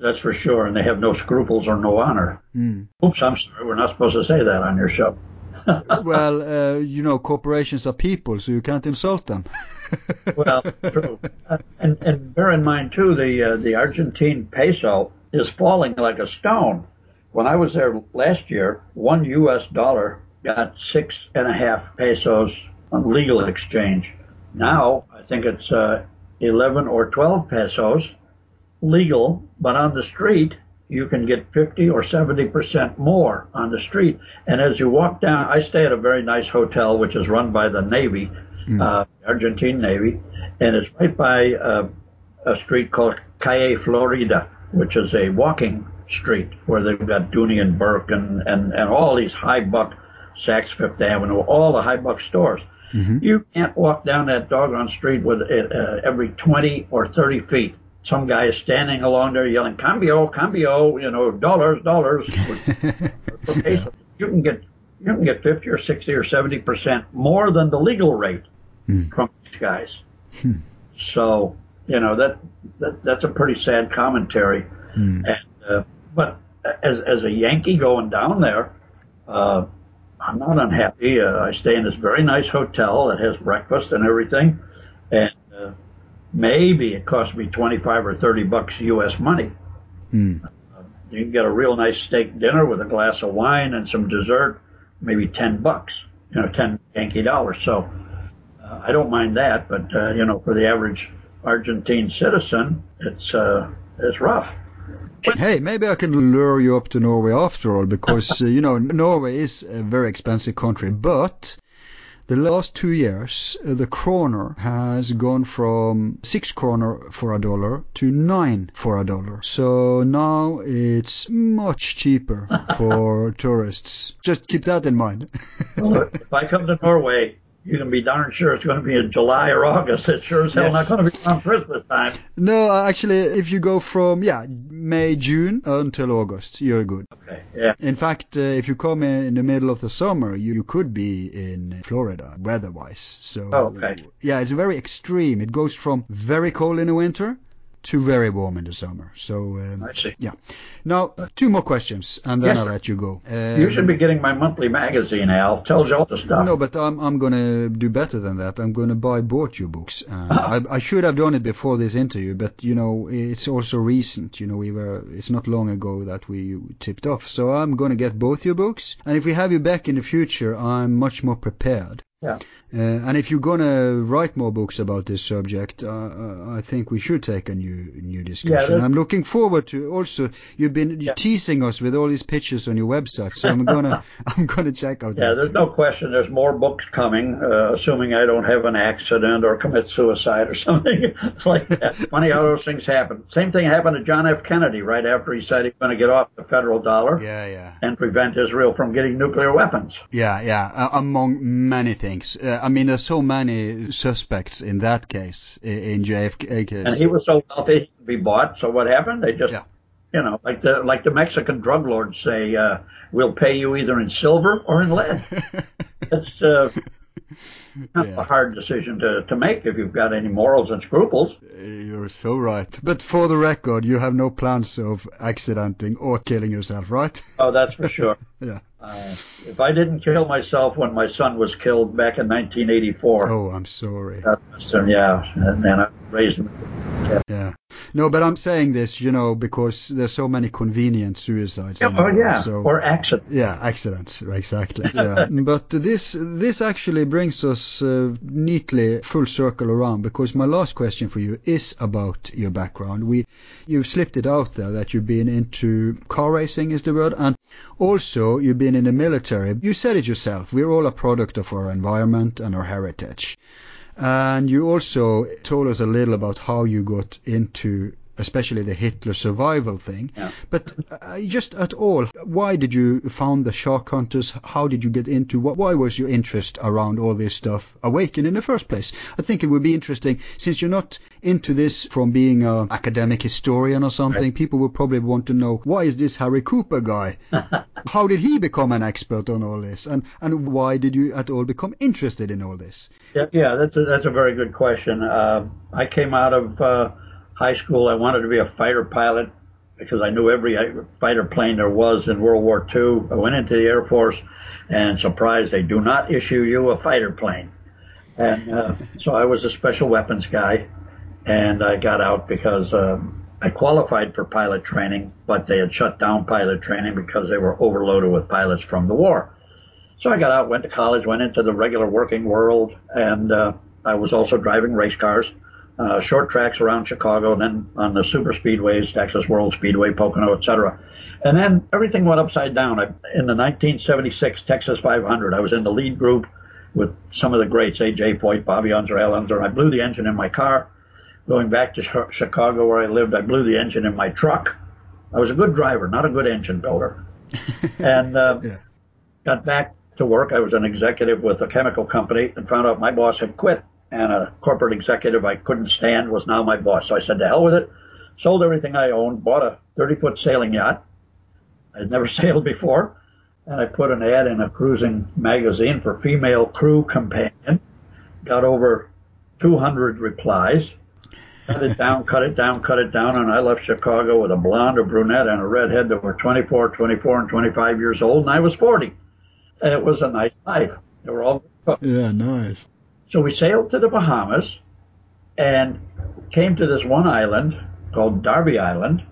That's for sure, and they have no scruples or no honor. Mm. Oops, I'm sorry. We're not supposed to say that on your show. Well, uh, you know, corporations are people, so you can't insult them. well, true. Uh, and, and bear in mind too, the uh, the Argentine peso is falling like a stone. When I was there last year, one U.S. dollar got six and a half pesos on legal exchange. Now I think it's uh, 11 or 12 pesos legal, but on the street you can get 50 or 70 percent more on the street. And as you walk down, I stay at a very nice hotel which is run by the Navy, mm. uh, Argentine Navy, and it's right by uh, a street called Calle Florida, which is a walking street where they've got Dooney and Bourke and, and, and all these high buck Saks Fifth Avenue, all the high buck stores. Mm-hmm. You can't walk down that doggone street with uh, every 20 or 30 feet. Some guy is standing along there yelling, "Cambio, cambio," you know, dollars, dollars. You can get you can get 50 or 60 or 70 percent more than the legal rate mm. from these guys. Hmm. So you know that, that that's a pretty sad commentary. Mm. And uh, but as as a Yankee going down there, uh, I'm not unhappy. Uh, I stay in this very nice hotel that has breakfast and everything, and maybe it costs me 25 or 30 bucks U.S. money. Mm. Uh, you can get a real nice steak dinner with a glass of wine and some dessert, maybe 10 bucks, you know, 10 Yankee dollars. So uh, I don't mind that, but uh, you know, for the average Argentine citizen, it's uh, it's rough. Hey, maybe I can lure you up to Norway after all, because uh, you know Norway is a very expensive country, but the last two years uh, the kroner has gone from six kroner for a dollar to nine for a dollar. So now it's much cheaper for tourists. Just keep that in mind. well, if I come to Norway, you can be darn sure it's going to be in July or August. It's sure as hell yes. not going to be around Christmas time. No, actually, if you go from yeah May June until August, you're good. Okay. Yeah. In fact, uh, if you come in the middle of the summer, you, you could be in Florida weather-wise. So oh, okay. Yeah, it's very extreme. It goes from very cold in the winter to very warm in the summer. So um, I see. Yeah. Now two more questions, and then yes, I'll let you go. Um, you should be getting my monthly magazine, Al. Tells you all the stuff. No, but I'm I'm gonna do better than that. I'm gonna buy both your books. Uh, I I should have done it before this interview, but you know it's also recent. You know we were it's not long ago that we tipped off. So I'm gonna get both your books, and if we have you back in the future, I'm much more prepared. Yeah. Uh, and if you're gonna write more books about this subject, uh, uh I think we should take a new new discussion. Yeah, I'm looking forward to. Also, you've been yeah. teasing us with all these pictures on your website, so I'm gonna I'm gonna check out. Yeah, there's too. no question. There's more books coming, uh, assuming I don't have an accident or commit suicide or something like that. Funny how those things happen. Same thing happened to John F. Kennedy right after he said he was going to get off the federal dollar. Yeah, yeah. And prevent Israel from getting nuclear weapons. Yeah, yeah. among many things. Uh, I mean, there's so many suspects in that case, in JFK case. And he was so wealthy could be bought. So what happened? They just, yeah. you know, like the like the Mexican drug lords say, uh, we'll pay you either in silver or in lead. It's uh, not yeah. a hard decision to, to make if you've got any morals and scruples. You're so right. But for the record, you have no plans of accidenting or killing yourself, right? Oh, that's for sure. yeah. Uh, if I didn't kill myself when my son was killed back in 1984. Oh, I'm sorry. Uh, yeah, and, and I raised him. Yeah. No, but I'm saying this, you know, because there's so many convenient suicides. Yeah, oh anymore, yeah, so- or accidents. Yeah, accidents, exactly. Yeah. but this this actually brings us uh, neatly full circle around because my last question for you is about your background. We you've slipped it out there that you've been into car racing is the word and also you've been in the military. You said it yourself. We're all a product of our environment and our heritage. And you also told us a little about how you got into especially the Hitler survival thing. Yeah. But uh, just at all, why did you found the shark hunters? How did you get into what? Why was your interest around all this stuff awakened in the first place? I think it would be interesting since you're not into this from being an academic historian or something. People would probably want to know why is this Harry Cooper guy? How did he become an expert on all this? And and why did you at all become interested in all this? Yeah, that's a, that's a very good question. Uh, I came out of uh, high school. I wanted to be a fighter pilot because I knew every fighter plane there was in World War II. I went into the Air Force, and surprised they do not issue you a fighter plane. And uh, so I was a special weapons guy, and I got out because um, I qualified for pilot training, but they had shut down pilot training because they were overloaded with pilots from the war. So I got out, went to college, went into the regular working world, and uh, I was also driving race cars, uh, short tracks around Chicago, and then on the super speedways, Texas World Speedway, Pocono, etc. And then everything went upside down. I, in the 1976 Texas 500, I was in the lead group with some of the greats, A.J. Foyt, Bobby Unser, Al Unser. I blew the engine in my car. Going back to Ch- Chicago where I lived, I blew the engine in my truck. I was a good driver, not a good engine builder. and uh, Yeah. got back to work. I was an executive with a chemical company and found out my boss had quit. And a corporate executive I couldn't stand was now my boss. So I said, to hell with it. Sold everything I owned, bought a 30 foot sailing yacht. I'd never sailed before. And I put an ad in a cruising magazine for female crew companion. Got over 200 replies. Cut it down, cut it down, cut it down. And I left Chicago with a blonde, a brunette, and a redhead that were 24, 24, and 25 years old. And I was 40. And it was a nice life. They were all Yeah, nice. so we sailed to the Bahamas and came to this one island called Darby Island,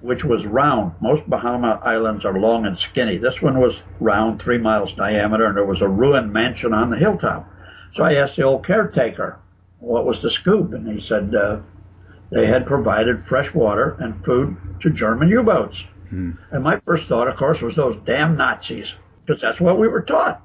which was round. Most Bahama islands are long and skinny. This one was round, three miles diameter, and there was a ruined mansion on the hilltop. So I asked the old caretaker, what was the scoop? And he said uh, they had provided fresh water and food to German U-boats. And my first thought, of course, was those damn Nazis, because that's what we were taught.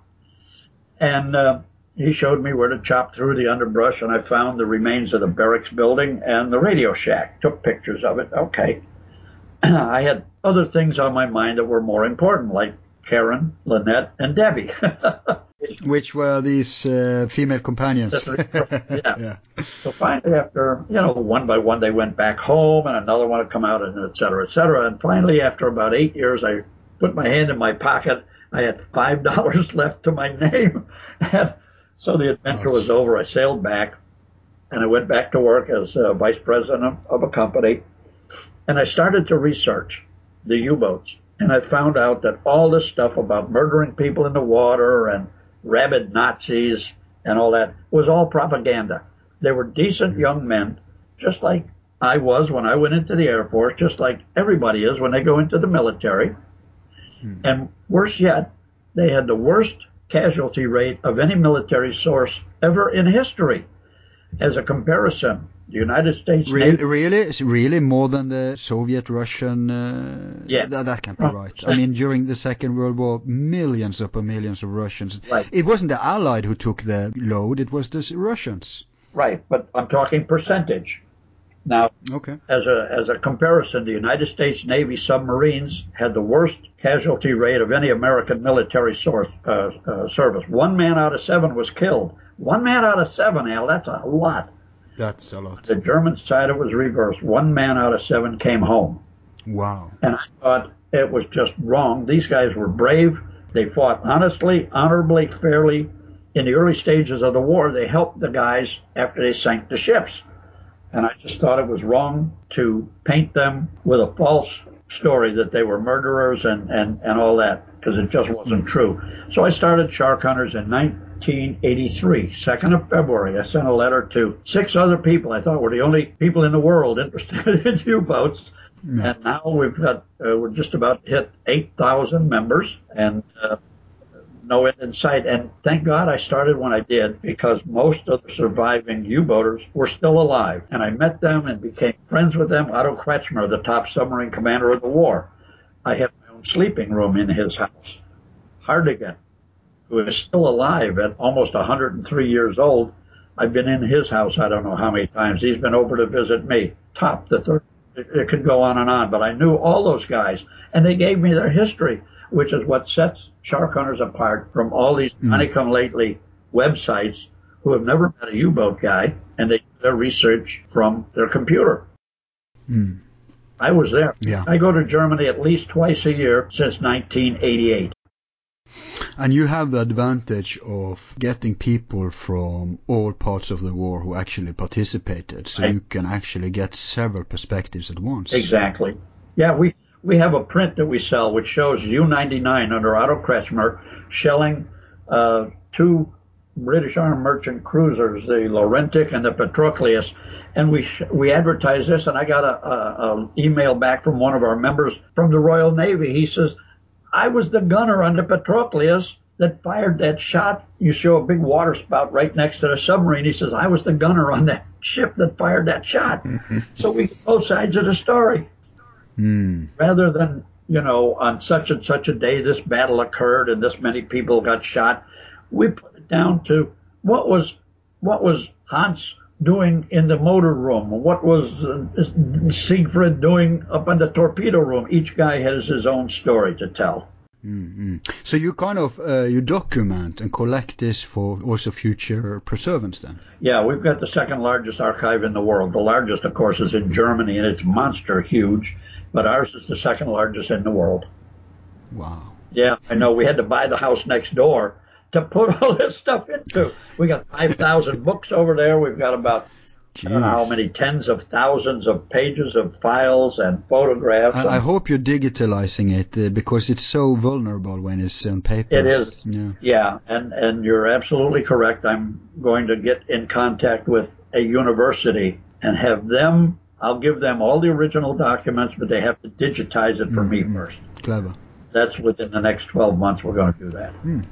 And uh, he showed me where to chop through the underbrush, and I found the remains of the barracks building and the radio shack. Took pictures of it. Okay. I had other things on my mind that were more important, like Karen, Lynette, and Debbie. Which were these uh, female companions? Yeah. yeah. so finally, after, you know, one by one, they went back home, and another one had come out, and et cetera, et cetera. And finally, after about eight years, I put my hand in my pocket. I had $5 left to my name. And so the adventure was over. I sailed back, and I went back to work as uh, vice president of, of a company. And I started to research the U-boats. And I found out that all this stuff about murdering people in the water and rabid Nazis and all that was all propaganda. They were decent young men, just like I was when I went into the Air Force, just like everybody is when they go into the military. And worse yet, they had the worst casualty rate of any military source ever in history. As a comparison, the United States Really, Navy- really, It's really more than the Soviet Russian. Uh, Yeah. That, that can't be right. I mean, during the Second World War, millions upon millions of Russians. Right. It wasn't the Allied who took the load; it was the Russians. right, but I'm talking percentage. Okay. as a as a comparison, the United States Navy submarines had the worst casualty rate of any American military source uh, uh, service. One man out of seven was killed. One man out of seven, Al. That's a lot. That's a lot. The German side it was reversed. One man out of seven came home, Wow. and I thought it was just wrong. These guys were brave. They fought honestly, honorably, fairly. In the early stages of the war, they helped the guys after they sank the ships. And I just thought it was wrong to paint them with a false story that they were murderers and, and, and all that. because it just wasn't true. So I started Shark Hunters in 1983, 2nd of February. I sent a letter to six other people I thought were the only people in the world interested in U-boats. And now we've got, uh, we're just about to hit 8,000 members and uh, no end in sight. And thank God I started when I did because most of the surviving U-boaters were still alive. And I met them and became friends with them. Otto Kretschmer, the top submarine commander of the war. I had my own sleeping room in his house. Hardegen, who is still alive at almost 103 years old. I've been in his house I don't know how many times. He's been over to visit me. Topp the third. It, it could go on and on, but I knew all those guys and they gave me their history which is what sets shark hunters apart from all these mm. honeycomb lately websites who have never met a U-boat guy and they do their research from their computer. Mm. I was there. Yeah. I go to Germany at least twice a year since 1988. And you have the advantage of getting people from all parts of the war who actually participated, so you can actually get several perspectives at once. Exactly. Yeah, we we have a print that we sell which shows U-99 under Otto Kretschmer shelling uh, two British armed merchant cruisers, the Laurentic and the Patroclus, and we sh- we advertise this. And I got a, a, a email back from one of our members from the Royal Navy. He says, "I was the gunner on the Patroclus." That fired that shot. You show a big water spout right next to the submarine. He says, I was the gunner on that ship that fired that shot. so we get both sides of the story. Mm. Rather than, you know, on such and such a day this battle occurred and this many people got shot, we put it down to what was what was Hans doing in the motor room? What was uh, Siegfried doing up in the torpedo room? Each guy has his own story to tell. Mm-hmm. So you kind of uh, you document and collect this for also future preservance then. Yeah, we've got the second largest archive in the world. The largest, of course, is in Germany, and it's monster huge but ours is the second largest in the world. Wow. Yeah, I know. We had to buy the house next door to put all this stuff into. We got 5,000 books over there. We've got about Jeez. I don't know how many tens of thousands of pages of files and photographs. I, I hope you're digitalizing it uh, because it's so vulnerable when it's on paper. It is. Yeah. yeah, and and you're absolutely correct. I'm going to get in contact with a university and have them I'll give them all the original documents, but they have to digitize it for mm-hmm. me first. Clever. That's within the next 12 months we're going to do that. Mm.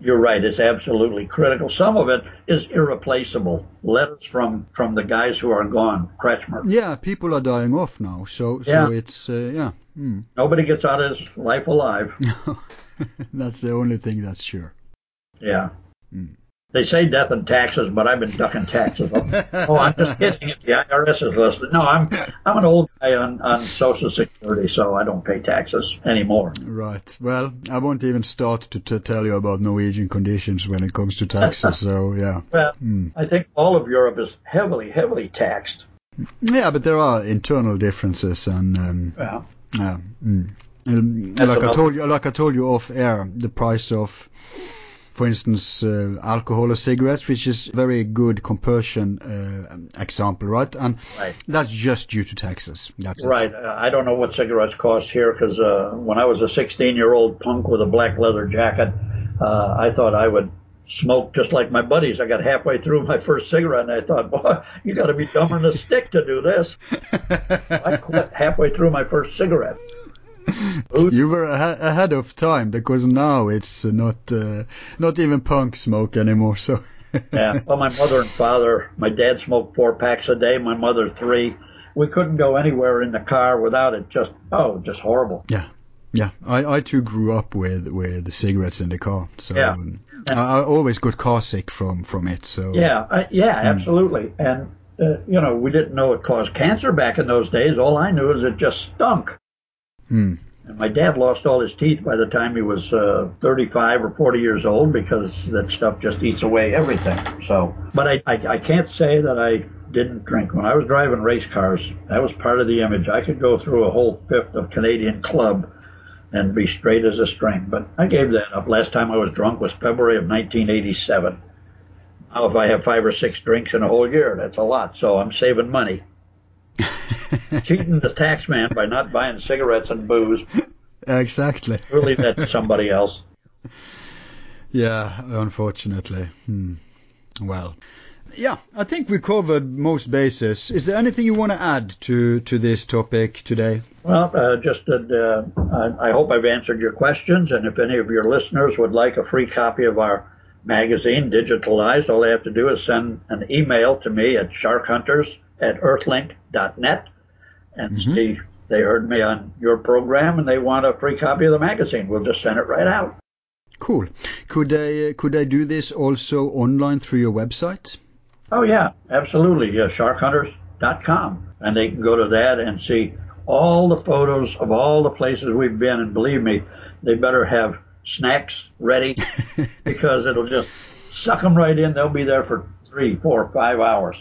You're right. It's absolutely critical. Some of it is irreplaceable. Letters from from the guys who are gone. Kretschmer. Yeah, people are dying off now. So so it's uh, yeah. Mm. Nobody gets out of his life alive. that's the only thing that's sure. Yeah. Mm. They say death and taxes, but I've been ducking taxes. oh, I'm just kidding. If the IRS is listening, no, I'm I'm an old guy on, on Social Security, so I don't pay taxes anymore. Right. Well, I won't even start to, to tell you about Norwegian conditions when it comes to taxes. so yeah. Well, mm. I think all of Europe is heavily, heavily taxed. Yeah, but there are internal differences, and um, yeah. Mm. like I told you, like I told you off air, the price of for instance, uh, alcohol or cigarettes, which is a very good comparison uh, example, right? And right. that's just due to taxes. That's right. Uh, I don't know what cigarettes cost here because uh, when I was a 16-year-old punk with a black leather jacket, uh, I thought I would smoke just like my buddies. I got halfway through my first cigarette and I thought, boy, you got to be dumber than a stick to do this. I quit halfway through my first cigarette. You were ahead of time because now it's not uh, not even punk smoke anymore. So yeah, well, my mother and father, my dad smoked four packs a day, my mother three. We couldn't go anywhere in the car without it. Just oh, just horrible. Yeah, yeah. I, I too grew up with with the cigarettes in the car, so yeah. Um, I, I, always got car sick from from it. So yeah, I, yeah, hmm. absolutely. And uh, you know, we didn't know it caused cancer back in those days. All I knew is it just stunk. Hmm. And my dad lost all his teeth by the time he was uh, 35 or 40 years old because that stuff just eats away everything. So, but I, I, I can't say that I didn't drink. When I was driving race cars, that was part of the image. I could go through a whole fifth of Canadian Club and be straight as a string. But I gave that up. Last time I was drunk was February of 1987. Now, if I have five or six drinks in a whole year, that's a lot. So I'm saving money. cheating the tax man by not buying cigarettes and booze. exactly. We'll leave that to somebody else. Yeah, unfortunately. Hmm. Well, yeah, I think we covered most bases. Is there anything you want to add to, to this topic today? Well, uh, just that uh, I, I hope I've answered your questions, and if any of your listeners would like a free copy of our magazine digitalized, all they have to do is send an email to me at sharkhunters at earthlink.net and Mhm. see they heard me on your program and they want a free copy of the magazine. We'll just send it right out. Cool. Could I could I do this also online through your website? Oh yeah, absolutely. Yeah, sharkhunters.com, and they can go to that and see all the photos of all the places we've been. And believe me, they better have snacks ready because it'll just suck them right in. They'll be there for three, four, five hours.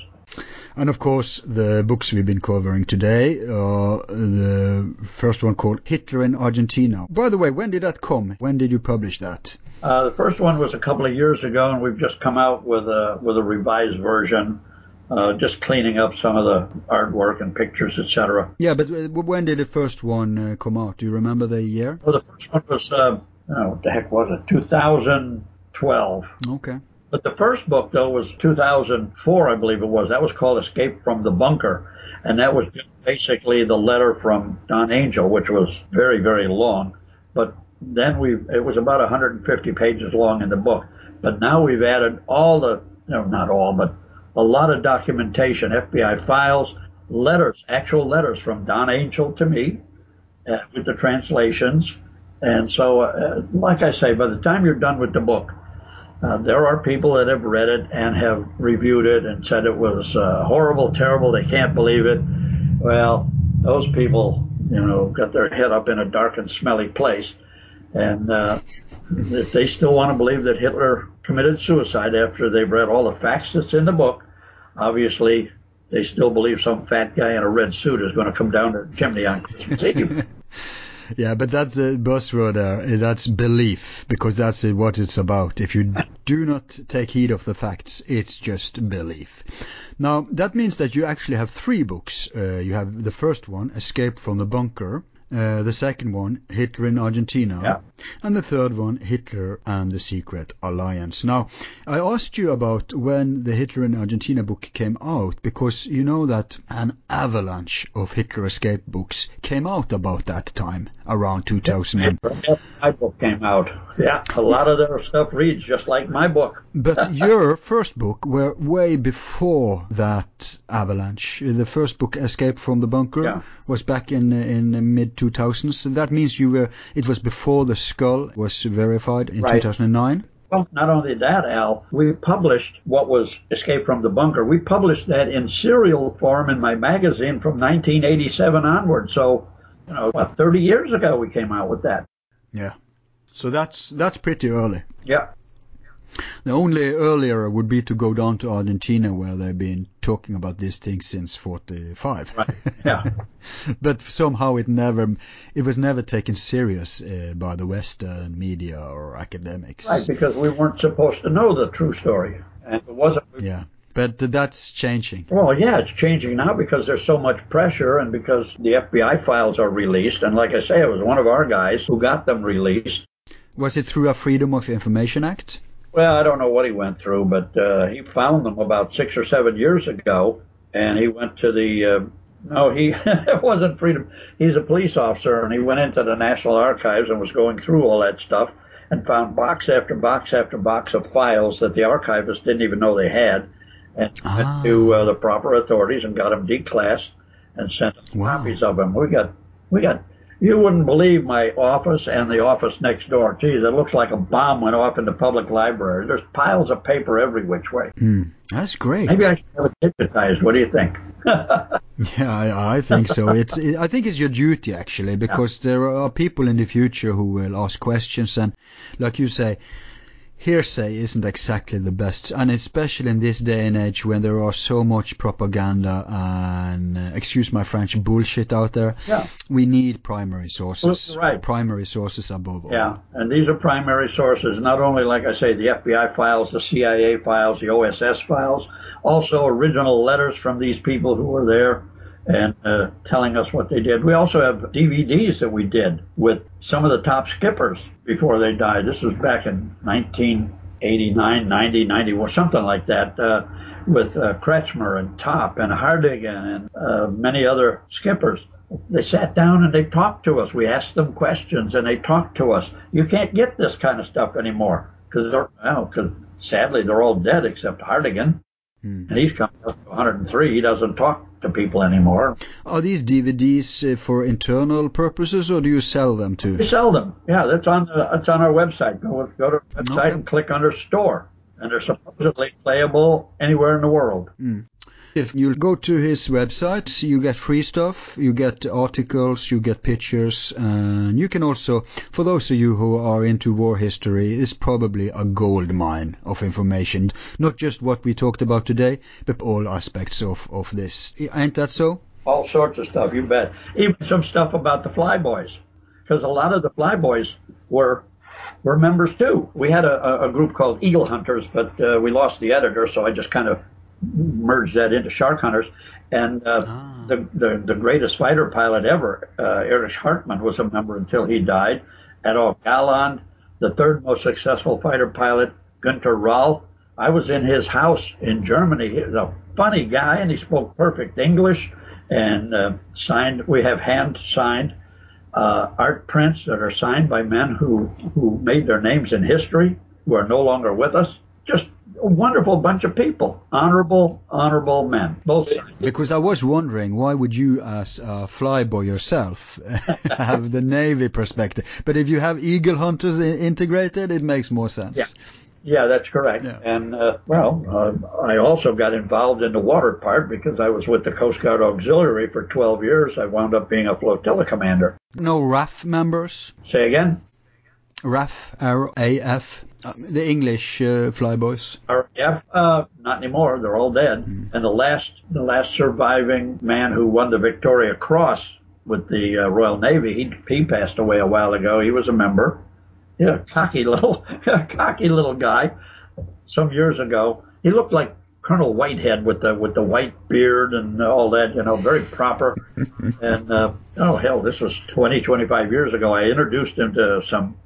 And of course, the books we've been covering today are the first one called Hitler in Argentina. By the way, when did that come? When did you publish that? Uh, the first one was a couple of years ago, and we've just come out with a with a revised version, uh, just cleaning up some of the artwork and pictures, etc. Yeah, but uh, when did the first one uh, come out? Do you remember the year? Well, the first one was, uh, oh, what the heck was it? 2012. Okay. But the first book, though, was 2004, I believe it was. That was called Escape from the Bunker. And that was basically the letter from Don Angel, which was very, very long. But then we, it was about 150 pages long in the book. But now we've added all the, no, not all, but a lot of documentation, FBI files, letters, actual letters from Don Angel to me uh, with the translations. And so, uh, like I say, by the time you're done with the book, uh, there are people that have read it and have reviewed it and said it was uh, horrible, terrible. They can't believe it. Well, those people, you know, got their head up in a dark and smelly place. And uh, if they still want to believe that Hitler committed suicide after they've read all the facts that's in the book, obviously they still believe some fat guy in a red suit is going to come down the chimney on Christmas Eve. Yeah, but that's the buzzword there. That's belief, because that's what it's about. If you do not take heed of the facts, it's just belief. Now, that means that you actually have three books. Uh, you have the first one, Escape from the Bunker. Uh, the second one, Hitler in Argentina. Yeah. And the third one, Hitler and the Secret Alliance. Now, I asked you about when the Hitler in Argentina book came out because you know that an avalanche of Hitler escape books came out about that time, around 2000. and- my book came out. Yeah, a lot of their stuff reads just like my book. But your first book were way before that avalanche. The first book, Escape from the Bunker, Yeah. was back in in the mid 2000s. And that means you were. It was before the skull was verified in Right. 2009. Well, not only that, Al, we published what was Escape from the Bunker. We published that in serial form in my magazine from 1987 onward. So, you know, what, 30 years ago we came out with that. Yeah. So that's that's pretty early. Yeah. The only earlier would be to go down to Argentina, where they've been talking about this thing since 45. Right. Yeah. but somehow it never, it was never taken serious uh, by the Western media or academics. Right, because we weren't supposed to know the true story. And it wasn't. Yeah, but that's changing. Well, yeah, it's changing now because there's so much pressure and because the FBI files are released. And like I say, it was one of our guys who got them released. Was it through a Freedom of Information Act? Well, I don't know what he went through, but uh, he found them about six or seven years ago, and he went to the. Uh, no, he it wasn't freedom. He's a police officer, and he went into the National Archives and was going through all that stuff, and found box after box after box of files that the archivists didn't even know they had, and Ah. went to uh, the proper authorities and got them declassed and sent Wow. copies of them. We got, we got. You wouldn't believe my office and the office next door. Geez, it looks like a bomb went off in the public library. There's piles of paper every which way. Hmm, that's great. Maybe I should have it digitized. What do you think? Yeah, I, I think so. It's it, I think it's your duty actually because there are people in the future who will ask questions and, like you say, hearsay isn't exactly the best, and especially in this day and age when there are so much propaganda and, uh, excuse my French, bullshit out there. Yeah. We need primary sources. Well, right. Primary sources above all. Yeah, and these are primary sources, not only, like I say, the FBI files, the CIA files, the OSS files, also original letters from these people who were there, and uh, telling us what they did. We also have DVDs that we did with some of the top skippers before they died. This was back in 1989, 90, 91, something like that. Uh, with uh, Kretschmer and Topp and Hardegen and uh, many other skippers. They sat down and they talked to us. We asked them questions and they talked to us. You can't get this kind of stuff anymore because they're well, because sadly they're all dead except Hardegen, Hmm. and he's come up to 103. He doesn't talk to people anymore. Are these DVDs uh, for internal purposes, or do you sell them to We sell them. Yeah, that's on the that's on our website. Go go to our website Okay. and click under store, and they're supposedly playable anywhere in the world. If you go to his website, you get free stuff, you get articles, you get pictures, and you can also, for those of you who are into war history, it's probably a gold mine of information. Not just what we talked about today, but all aspects of, of this. Ain't that so? all sorts of stuff. You bet. Even some stuff about the Flyboys, because a lot of the Flyboys were were members too. We had a, a- group called Eagle Hunters, but uh, we lost the editor, so I just kind of merged that into Shark Hunters. And uh, Ah. the, the the greatest fighter pilot ever, uh, Erich Hartmann, was a member until he died. Adolf Galland, the third most successful fighter pilot, Günter Rall. I was in his house in Germany. He was a funny guy, and he spoke perfect English. And uh, signed, we have hand signed uh, art prints that are signed by men who who made their names in history, who are no longer with us. Just a wonderful bunch of people, honorable, honorable men, both sides. Because I was wondering, why would you, as a flyboy yourself, have the Navy perspective? But if you have Eagle Hunters integrated, it makes more sense. Yeah. Yeah, that's correct. Yeah. And uh, well, uh, I also got involved in the water part because I was with the Coast Guard Auxiliary for 12 years. I wound up being a flotilla commander. No RAF members? Say again. RAF, RAF, uh, the English uh, flyboys. RAF, uh, not anymore. They're all dead. And the last, the last surviving man who won the Victoria Cross with the uh, Royal Navy, he he passed away a while ago. He was a member. Yeah, cocky little, cocky little guy. Some years ago, he looked like Colonel Whitehead with the with the white beard and all that. You know, very proper. and uh, oh hell, this was 20, 25 years ago. I introduced him to some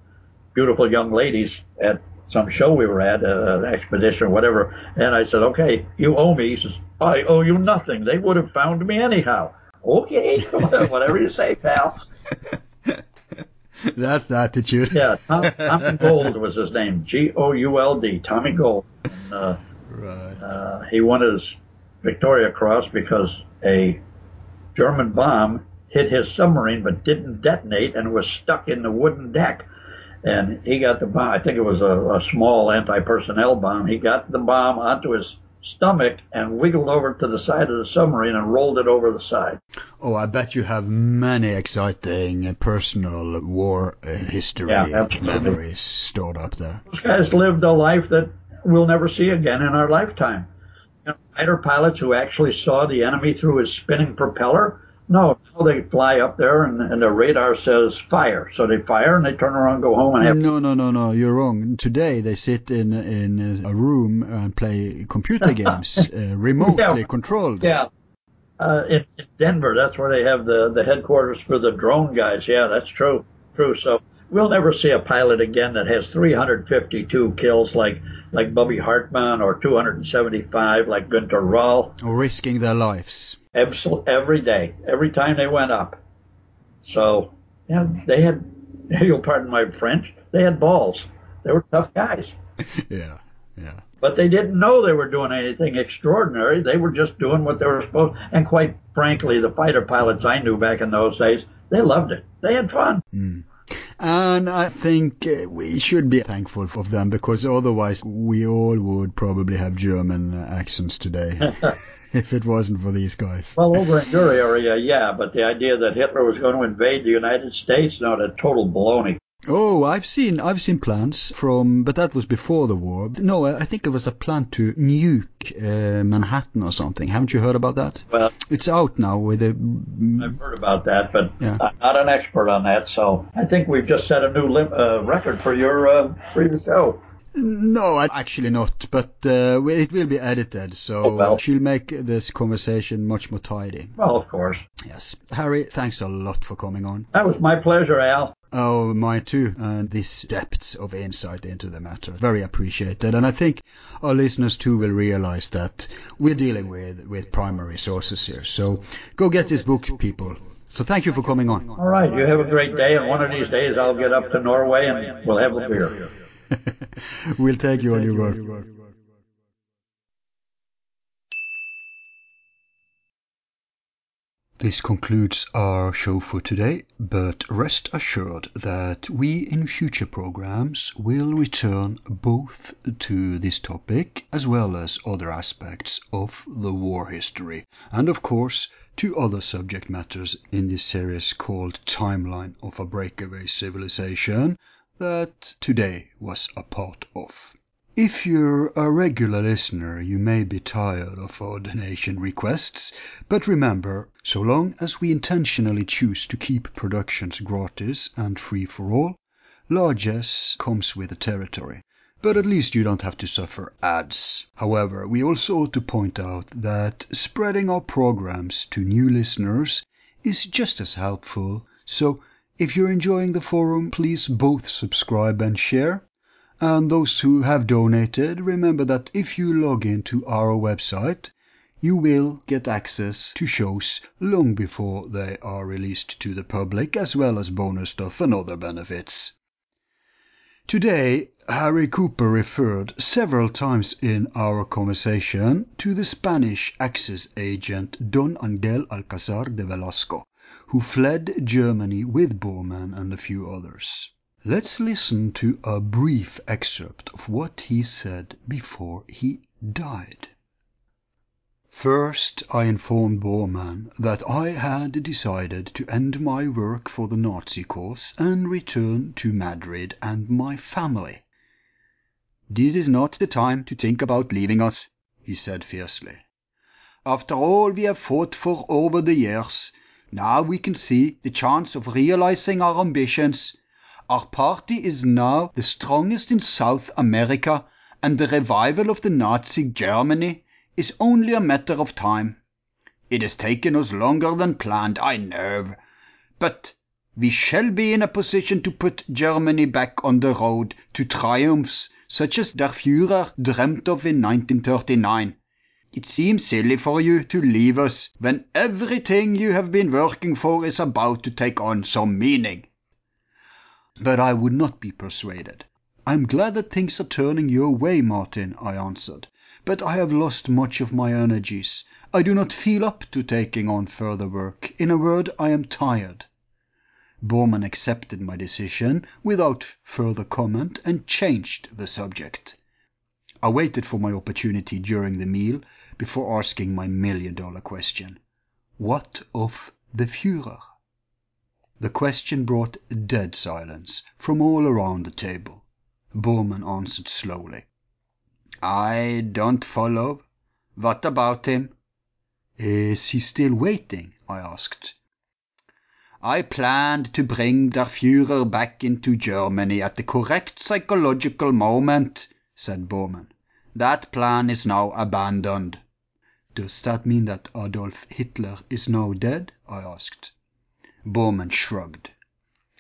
beautiful young ladies at some show we were at, uh, an expedition or whatever. And I said, okay, you owe me. He says, I owe you nothing. They would have found me anyhow. Okay, whatever you say, pal. That's not the attitude. Yeah, Tom, Tommy Gould was his name. G O U L D. Tommy Gould. And, uh, Right. uh, he won his Victoria Cross because a German bomb hit his submarine but didn't detonate and was stuck in the wooden deck. And he got the bomb. I think it was a, a small anti-personnel bomb. He got the bomb onto his stomach and wiggled over to the side of the submarine and rolled it over the side. Oh, I bet you have many exciting personal war uh, history Yeah, memories stored up there. Those guys lived a life that we'll never see again in our lifetime. You know, fighter pilots who actually saw the enemy through his spinning propeller. No, now they fly up there and, and the radar says fire. So they fire and they turn around and go home and have No, no, no, no. You're wrong. Today they sit in in a room and play computer games, uh, remotely Yeah. controlled. Yeah. Uh, in, in Denver, that's where they have the, the headquarters for the drone guys. Yeah, that's true. True. So we'll never see a pilot again that has 352 kills like, like Bubi Hartmann or 275 like Gunter Rall. Or risking their lives. Every day, every time they went up. So, yeah, they had, you'll pardon my French, they had balls. They were tough guys. yeah, yeah. But they didn't know they were doing anything extraordinary. They were just doing what they were supposed. And quite frankly, the fighter pilots I knew back in those days, they loved it. They had fun. Hmm. And I think uh, we should be thankful of them because otherwise we all would probably have German accents today if it wasn't for these guys. Well, over in your area, yeah, but the idea that Hitler was going to invade the United States, no, that's total baloney. Oh, I've seen I've seen plans from, but that was before the war. No, I think it was a plan to nuke uh, Manhattan or something. Haven't you heard about that? Well, It's out now with a. I've heard about that, but Yeah. I'm not an expert on that. So I think we've just set a new lim- uh, record for your uh, for your show. No, actually not, but uh, it will be edited, so oh, well. she'll make this conversation much more tidy. Well, of course. Yes. Harry, thanks a lot for coming on. That was my pleasure, Al. Oh, my too. And this depths of insight into the matter. Very appreciated. And I think our listeners too will realize that we're dealing with, with primary sources here. So go get this book, people. So thank you for coming on. All right. You have a great day. And one of these days I'll get up to Norway and we'll have a beer. we'll take you on your word. This concludes our show for today, but rest assured that we in future programs will return both to this topic as well as other aspects of the war history, and of course to other subject matters in this series called Timeline of a Breakaway Civilization that today was a part of. If you're a regular listener, you may be tired of our donation requests, but remember, so long as we intentionally choose to keep productions gratis and free for all, largesse comes with the territory. But at least you don't have to suffer ads. However, we also ought to point out that spreading our programs to new listeners is just as helpful, so if you're enjoying the forum, please both subscribe and share. And those who have donated, remember that if you log into our website, you will get access to shows long before they are released to the public, as well as bonus stuff and other benefits. Today, Harry Cooper referred several times in our conversation to the Spanish Axis agent Don Angel Alcazar de Velasco, who fled Germany with Bormann and a few others. Let's listen to a brief excerpt of what he said before he died. First, I informed Bormann that I had decided to end my work for the Nazi cause and return to Madrid and my family. This is not the time to think about leaving us, he said fiercely. After all we have fought for over the years, now we can see the chance of realizing our ambitions our party is now the strongest in South America, and the revival of the Nazi Germany is only a matter of time. It has taken us longer than planned, I know, but we shall be in a position to put Germany back on the road to triumphs such as Der Führer dreamt of in 1939. It seems silly for you to leave us when everything you have been working for is about to take on some meaning. But I would not be persuaded. I am glad that things are turning your way, Martin, I answered, but I have lost much of my energies. I do not feel up to taking on further work. In a word, I am tired. Bormann accepted my decision without further comment and changed the subject. I waited for my opportunity during the meal before asking my million dollar question. What of the Führer? The question brought dead silence from all around the table. Bormann answered slowly. I don't follow. What about him? Is he still waiting? I asked. I planned to bring Der Führer back into Germany at the correct psychological moment, said Bormann. That plan is now abandoned. Does that mean that Adolf Hitler is now dead? I asked. Bormann shrugged.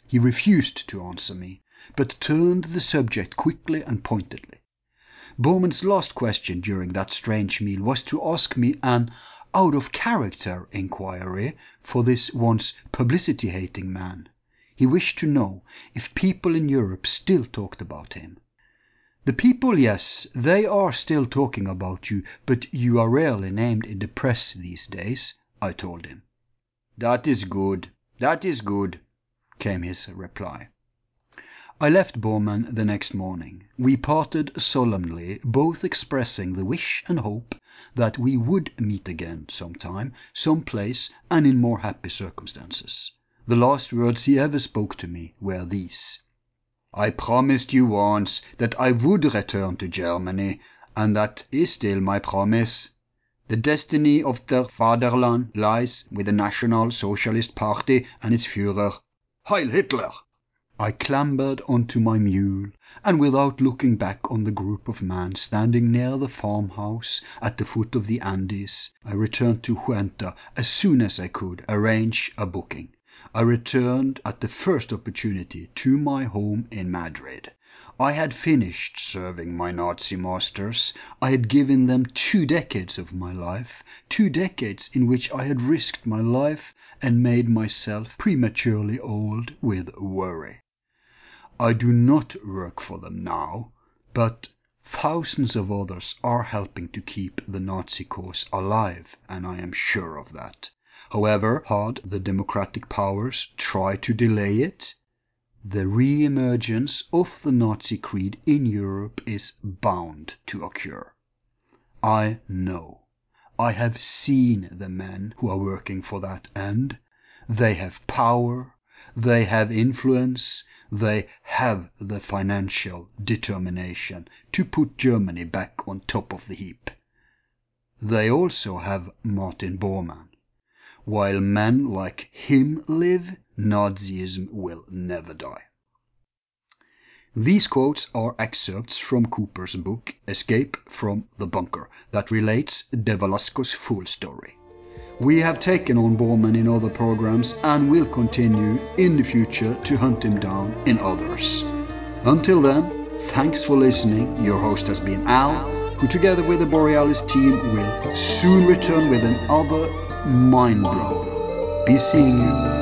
He refused to answer me, but turned the subject quickly and pointedly. Bormann's last question during that strange meal was to ask me an out of character inquiry for this once publicity hating man. He wished to know if people in Europe still talked about him. The people, yes, they are still talking about you, but you are rarely named in the press these days, I told him. That is good, that is good, came his reply. I left Bormann the next morning. We parted solemnly, both expressing the wish and hope that we would meet again some time, some place, and in more happy circumstances. The last words he ever spoke to me were these. I promised you once that I would return to Germany, and that is still my promise. The destiny of the Fatherland lies with the National Socialist Party and its Führer. Heil Hitler! I clambered onto my mule, and without looking back on the group of men standing near the farmhouse at the foot of the Andes, I returned to Cuenca as soon as I could arrange a booking. I returned at the first opportunity to my home in Madrid. I had finished serving my Nazi masters. I had given them two decades of my life, two decades in which I had risked my life and made myself prematurely old with worry. I do not work for them now, but thousands of others are helping to keep the Nazi cause alive, and I am sure of that. However hard the democratic powers try to delay it, the re-emergence of the Nazi creed in Europe is bound to occur. I know. I have seen the men who are working for that end. They have power, they have influence, they have the financial determination to put Germany back on top of the heap. They also have Martin Bormann. While men like him live, Nazism will never die. These quotes are excerpts from Cooper's book Escape from the Bunker that relates De Velasco's full story. We have taken on Bormann in other programs and will continue in the future to hunt him down in others. Until then, thanks for listening. Your host has been Al, who together with the Borealis team will soon return with another mind blow. Be seeing you.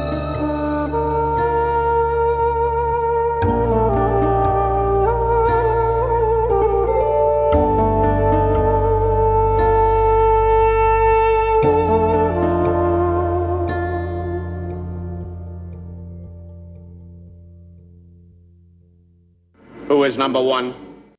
number one.